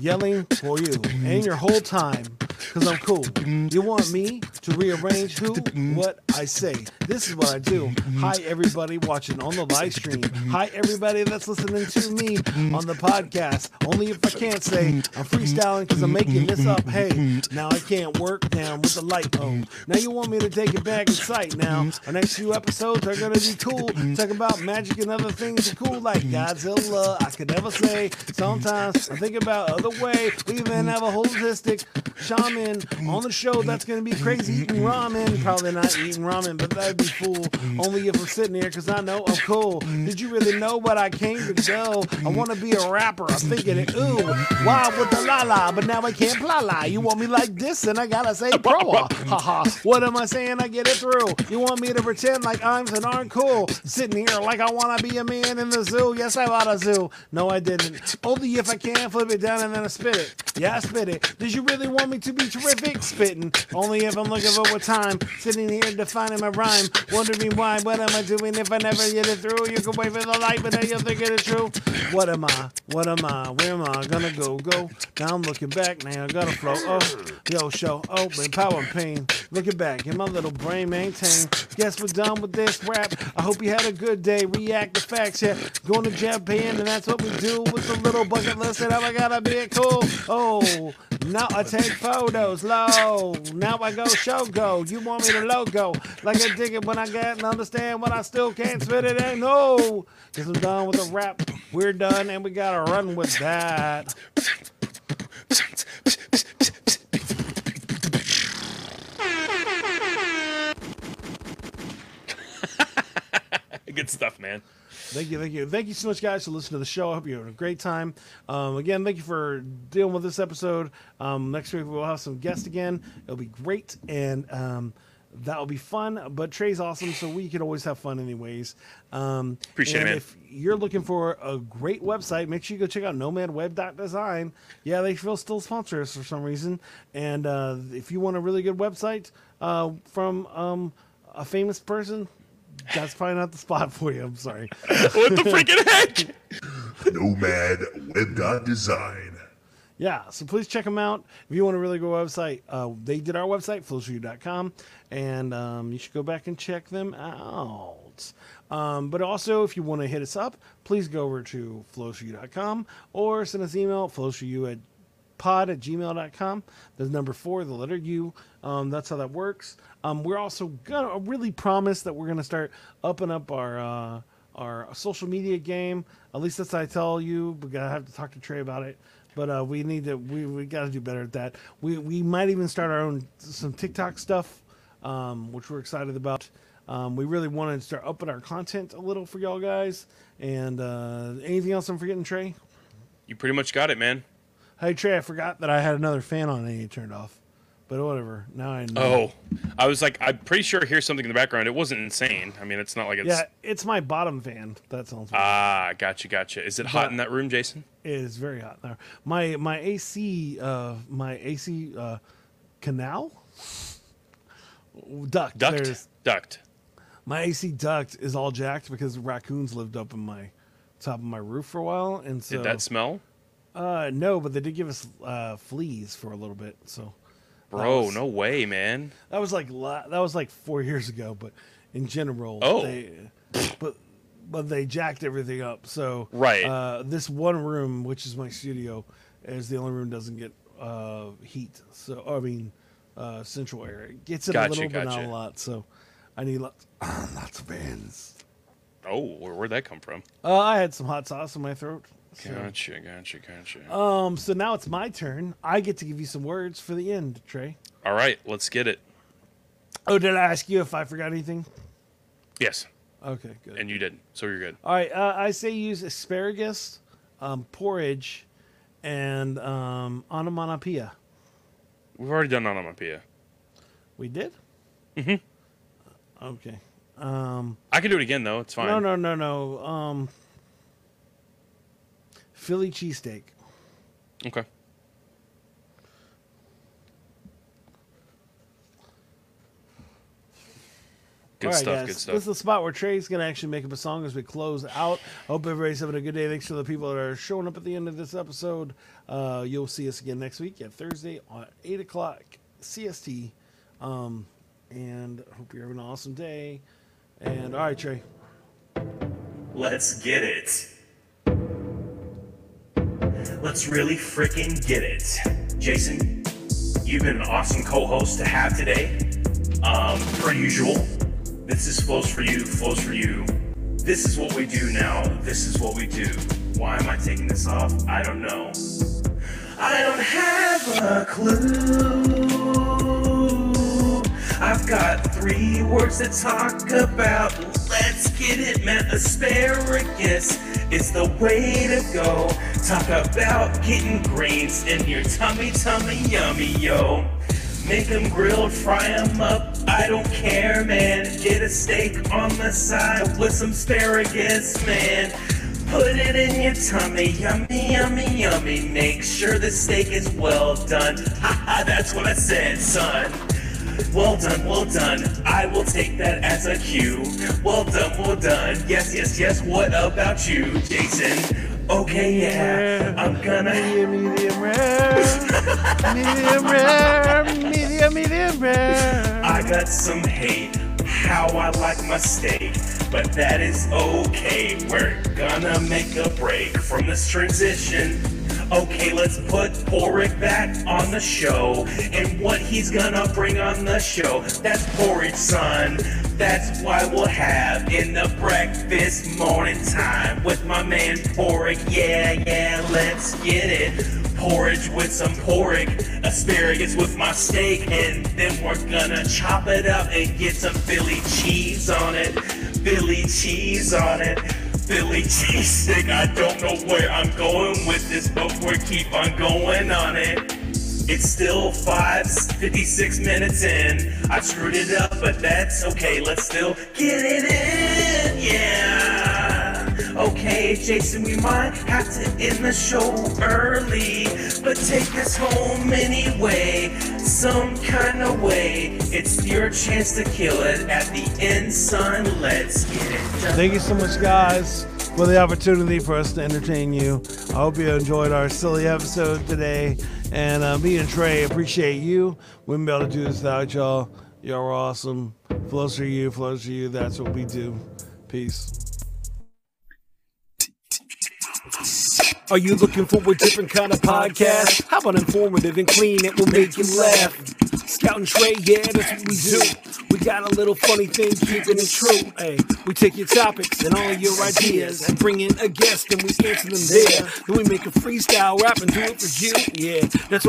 Speaker 1: yelling for you and your whole time. Cause I'm cool. You want me to rearrange who, what I say. This is what I do. Hi everybody watching on the live stream. Hi everybody that's listening to me on the podcast. Only if I can't say I'm freestyling because I'm making this up. Hey, now I can't work down with the light. Oh, now you want me to take it back in sight. Now our next few episodes are gonna be cool. Talk about magic and other things cool like Godzilla. I could never say. Sometimes I think about other way. We even have a holistic shaman on the show that's gonna be crazy eating ramen. Probably not eating ramen, but that'd be cool. Only if I'm sitting here because I know I'm cool. Did you really know what I came to do? I wanna be a rapper. I'm thinking it, ooh, wow with the la la, but now I can't blah la. You want me like this, and I gotta say pro. Haha. What am I saying? I get it through. You want me to pretend like I'm so darn cool, sitting here like I wanna be a man in the zoo. Yes, I bought a zoo. No, I didn't. Only if I can flip it down and then I spit it. Yeah, I spit it. Did you really want me to be terrific? Spitting. Only if I'm looking for what time. Sitting here defining my rhyme. Wondering why. What am I doing if I never get it through? You can wait for the light, but now you're thinking it's true. What am I? What am I? Where am I gonna go? Go. Now I'm looking back. Now I gotta flow. Oh, yo, show. Open power and pain. Looking back in my little brain maintain. Guess we're done with this rap. I hope you had a good day. React to facts. Yeah, going to Japan, and that's what we do with the little bucket list. And I gotta be cool. Oh, now I take photos low. Now I go show go. You want me to logo like I dig it when I get and understand when I still can't spit it. Ain't no. Cause I'm done with the rap. We're done, and we gotta run with that.
Speaker 2: Good stuff, man.
Speaker 1: Thank you, thank you, thank you so much, guys, for listening to the show. I hope you had a great time. Um, again, thank you for dealing with this episode. Um, next week we'll have some guests again. It'll be great, and um, that'll be fun. But Trey's awesome, so we can always have fun, anyways. Um,
Speaker 5: Appreciate it, man.
Speaker 1: If you're looking for a great website, make sure you go check out nomadweb.design. Yeah, they will still sponsor us for some reason. And uh, if you want a really good website uh, from um, a famous person, that's probably not the spot for you. I'm sorry.
Speaker 5: what the freaking heck?
Speaker 4: Nomad Web Design.
Speaker 1: Yeah, so please check them out. If you want a really good website, uh, they did our website, flows4u.com, and um, you should go back and check them out. Um, but also, if you want to hit us up, please go over to flows4u.com or send us an email, flowshoe at pod at gmail.com. There's number four, the letter U. Um, that's how that works. Um, we're also to really promise that we're to start upping up our. Uh, our social media game. At least that's what I tell you. We gotta have to talk to Trey about it. But uh, we need to. We, we got to do better at that. We we might even start our own some TikTok stuff, um, which we're excited about. Um, we really want to start upping our content a little for y'all guys. And uh, anything else I'm forgetting, Trey?
Speaker 5: You pretty much got it, man.
Speaker 1: Hey Trey, I forgot that I had another fan on and you turned off. But whatever. Now I know.
Speaker 5: Oh, I was like, I'm pretty sure I hear something in the background. It wasn't insane. I mean, it's not like it's.
Speaker 1: yeah, it's my bottom fan. That sounds. weird.
Speaker 5: Ah, gotcha, gotcha. Is it hot
Speaker 1: But-
Speaker 5: in that room, Jason?
Speaker 1: It is very hot now. My my AC uh my AC uh canal duct.
Speaker 5: Duct,
Speaker 1: There's-
Speaker 5: duct.
Speaker 1: my AC duct is all jacked because raccoons lived up in my top of my roof for a while, and so
Speaker 5: Did that smell,
Speaker 1: uh no, but they did give us uh fleas for a little bit. So
Speaker 5: bro?
Speaker 1: was-
Speaker 5: No way, man.
Speaker 1: that was like that was like four years ago, but in general,
Speaker 5: Oh.
Speaker 1: they, but but they jacked everything up. So
Speaker 5: Right.
Speaker 1: uh, this one room, which is my studio, is the only room that doesn't get uh, heat. So I mean, uh, central air it gets it
Speaker 5: Gotcha,
Speaker 1: a little, but not a lot. So I need lots, lots of fans.
Speaker 5: Oh, where, where'd that come from?
Speaker 1: Uh, I had some hot sauce in my throat. So.
Speaker 5: Gotcha, gotcha, gotcha.
Speaker 1: Um, so now it's my turn. I get to give you some words for the end, Trey.
Speaker 5: All right, let's get it.
Speaker 1: Oh, did I ask you if I forgot anything?
Speaker 5: Yes,
Speaker 1: Okay, good.
Speaker 5: and you didn't, so you're good.
Speaker 1: All right, uh, I say use asparagus, um, porridge, and um, onomatopoeia.
Speaker 5: We've already done onomatopoeia.
Speaker 1: We did. Mm-hmm. Okay. Um,
Speaker 5: I can do it again though. It's fine.
Speaker 1: no, no, no, no. Um, Philly cheesesteak.
Speaker 5: Okay. Good
Speaker 1: All right,
Speaker 5: stuff.
Speaker 1: guys.
Speaker 5: Good stuff.
Speaker 1: This is the spot where Trey's gonna actually make up a song as we close out. Hope everybody's having a good day. Thanks to the people that are showing up at the end of this episode. Uh, you'll see us again next week at Thursday at eight o'clock CST. Um, and hope you're having an awesome day. And all right, Trey.
Speaker 2: Let's get it. Let's really freaking get it. Jason, you've been an awesome co-host to have today. Um, per usual, this is flows for you, flows for you. This is what we do now. This is what we do. Why am I taking this off? I don't know. I don't have a clue. I've got three words to talk about. Let's get it, man. Asparagus is the way to go. Talk about getting greens in your tummy, tummy, yummy, yo. Make them grilled, fry them up. I don't care, man. Get a steak on the side with some asparagus, man. Put it in your tummy, yummy, yummy, yummy. Make sure the steak is well done. Ha ha, that's what I said, son. Well done, well done. I will take that as a cue. Well done, well done. Yes, yes, yes. What about you, Jason? Okay, yeah. I'm gonna.
Speaker 1: Medium, medium rare. medium rare. Medium, medium rare.
Speaker 2: I got some hate. How I like my steak. But that is okay. We're gonna make a break from this transition. Okay, let's put Porrick back on the show. And what he's gonna bring on the show, that's porridge, son. That's why we'll have in the breakfast morning time with my man Porrick. Yeah, yeah, let's get it. Porridge with some porridge, asparagus with my steak, and then we're gonna chop it up and get some Philly cheese on it. Philly cheese on it. Philly cheesesteak. I don't know where I'm going with this, but we keep on going on it. It's still 5, 56 minutes in. I screwed it up, but that's okay. Let's still get it in, yeah. Okay, Jason, we might have to end the show early, but take us home anyway, some kind of way. It's your chance to kill it at the end, son. Let's get it done.
Speaker 6: Thank you so much, guys, for the opportunity for us to entertain you. I hope you enjoyed our silly episode today. And uh, me and Trey appreciate you. Wouldn't be able to do this without y'all. Y'all are awesome. Flows for you, flows for you. That's what we do. Peace.
Speaker 1: Are you looking for a different kind of podcast? How about informative and clean? It will make you laugh. Scout and Trey, yeah, that's what we do. We got a little funny thing, keeping it true. Hey, we take your topics and all your ideas and bring in a guest and we answer them there. Then we make a freestyle rap and do it for you. Yeah, that's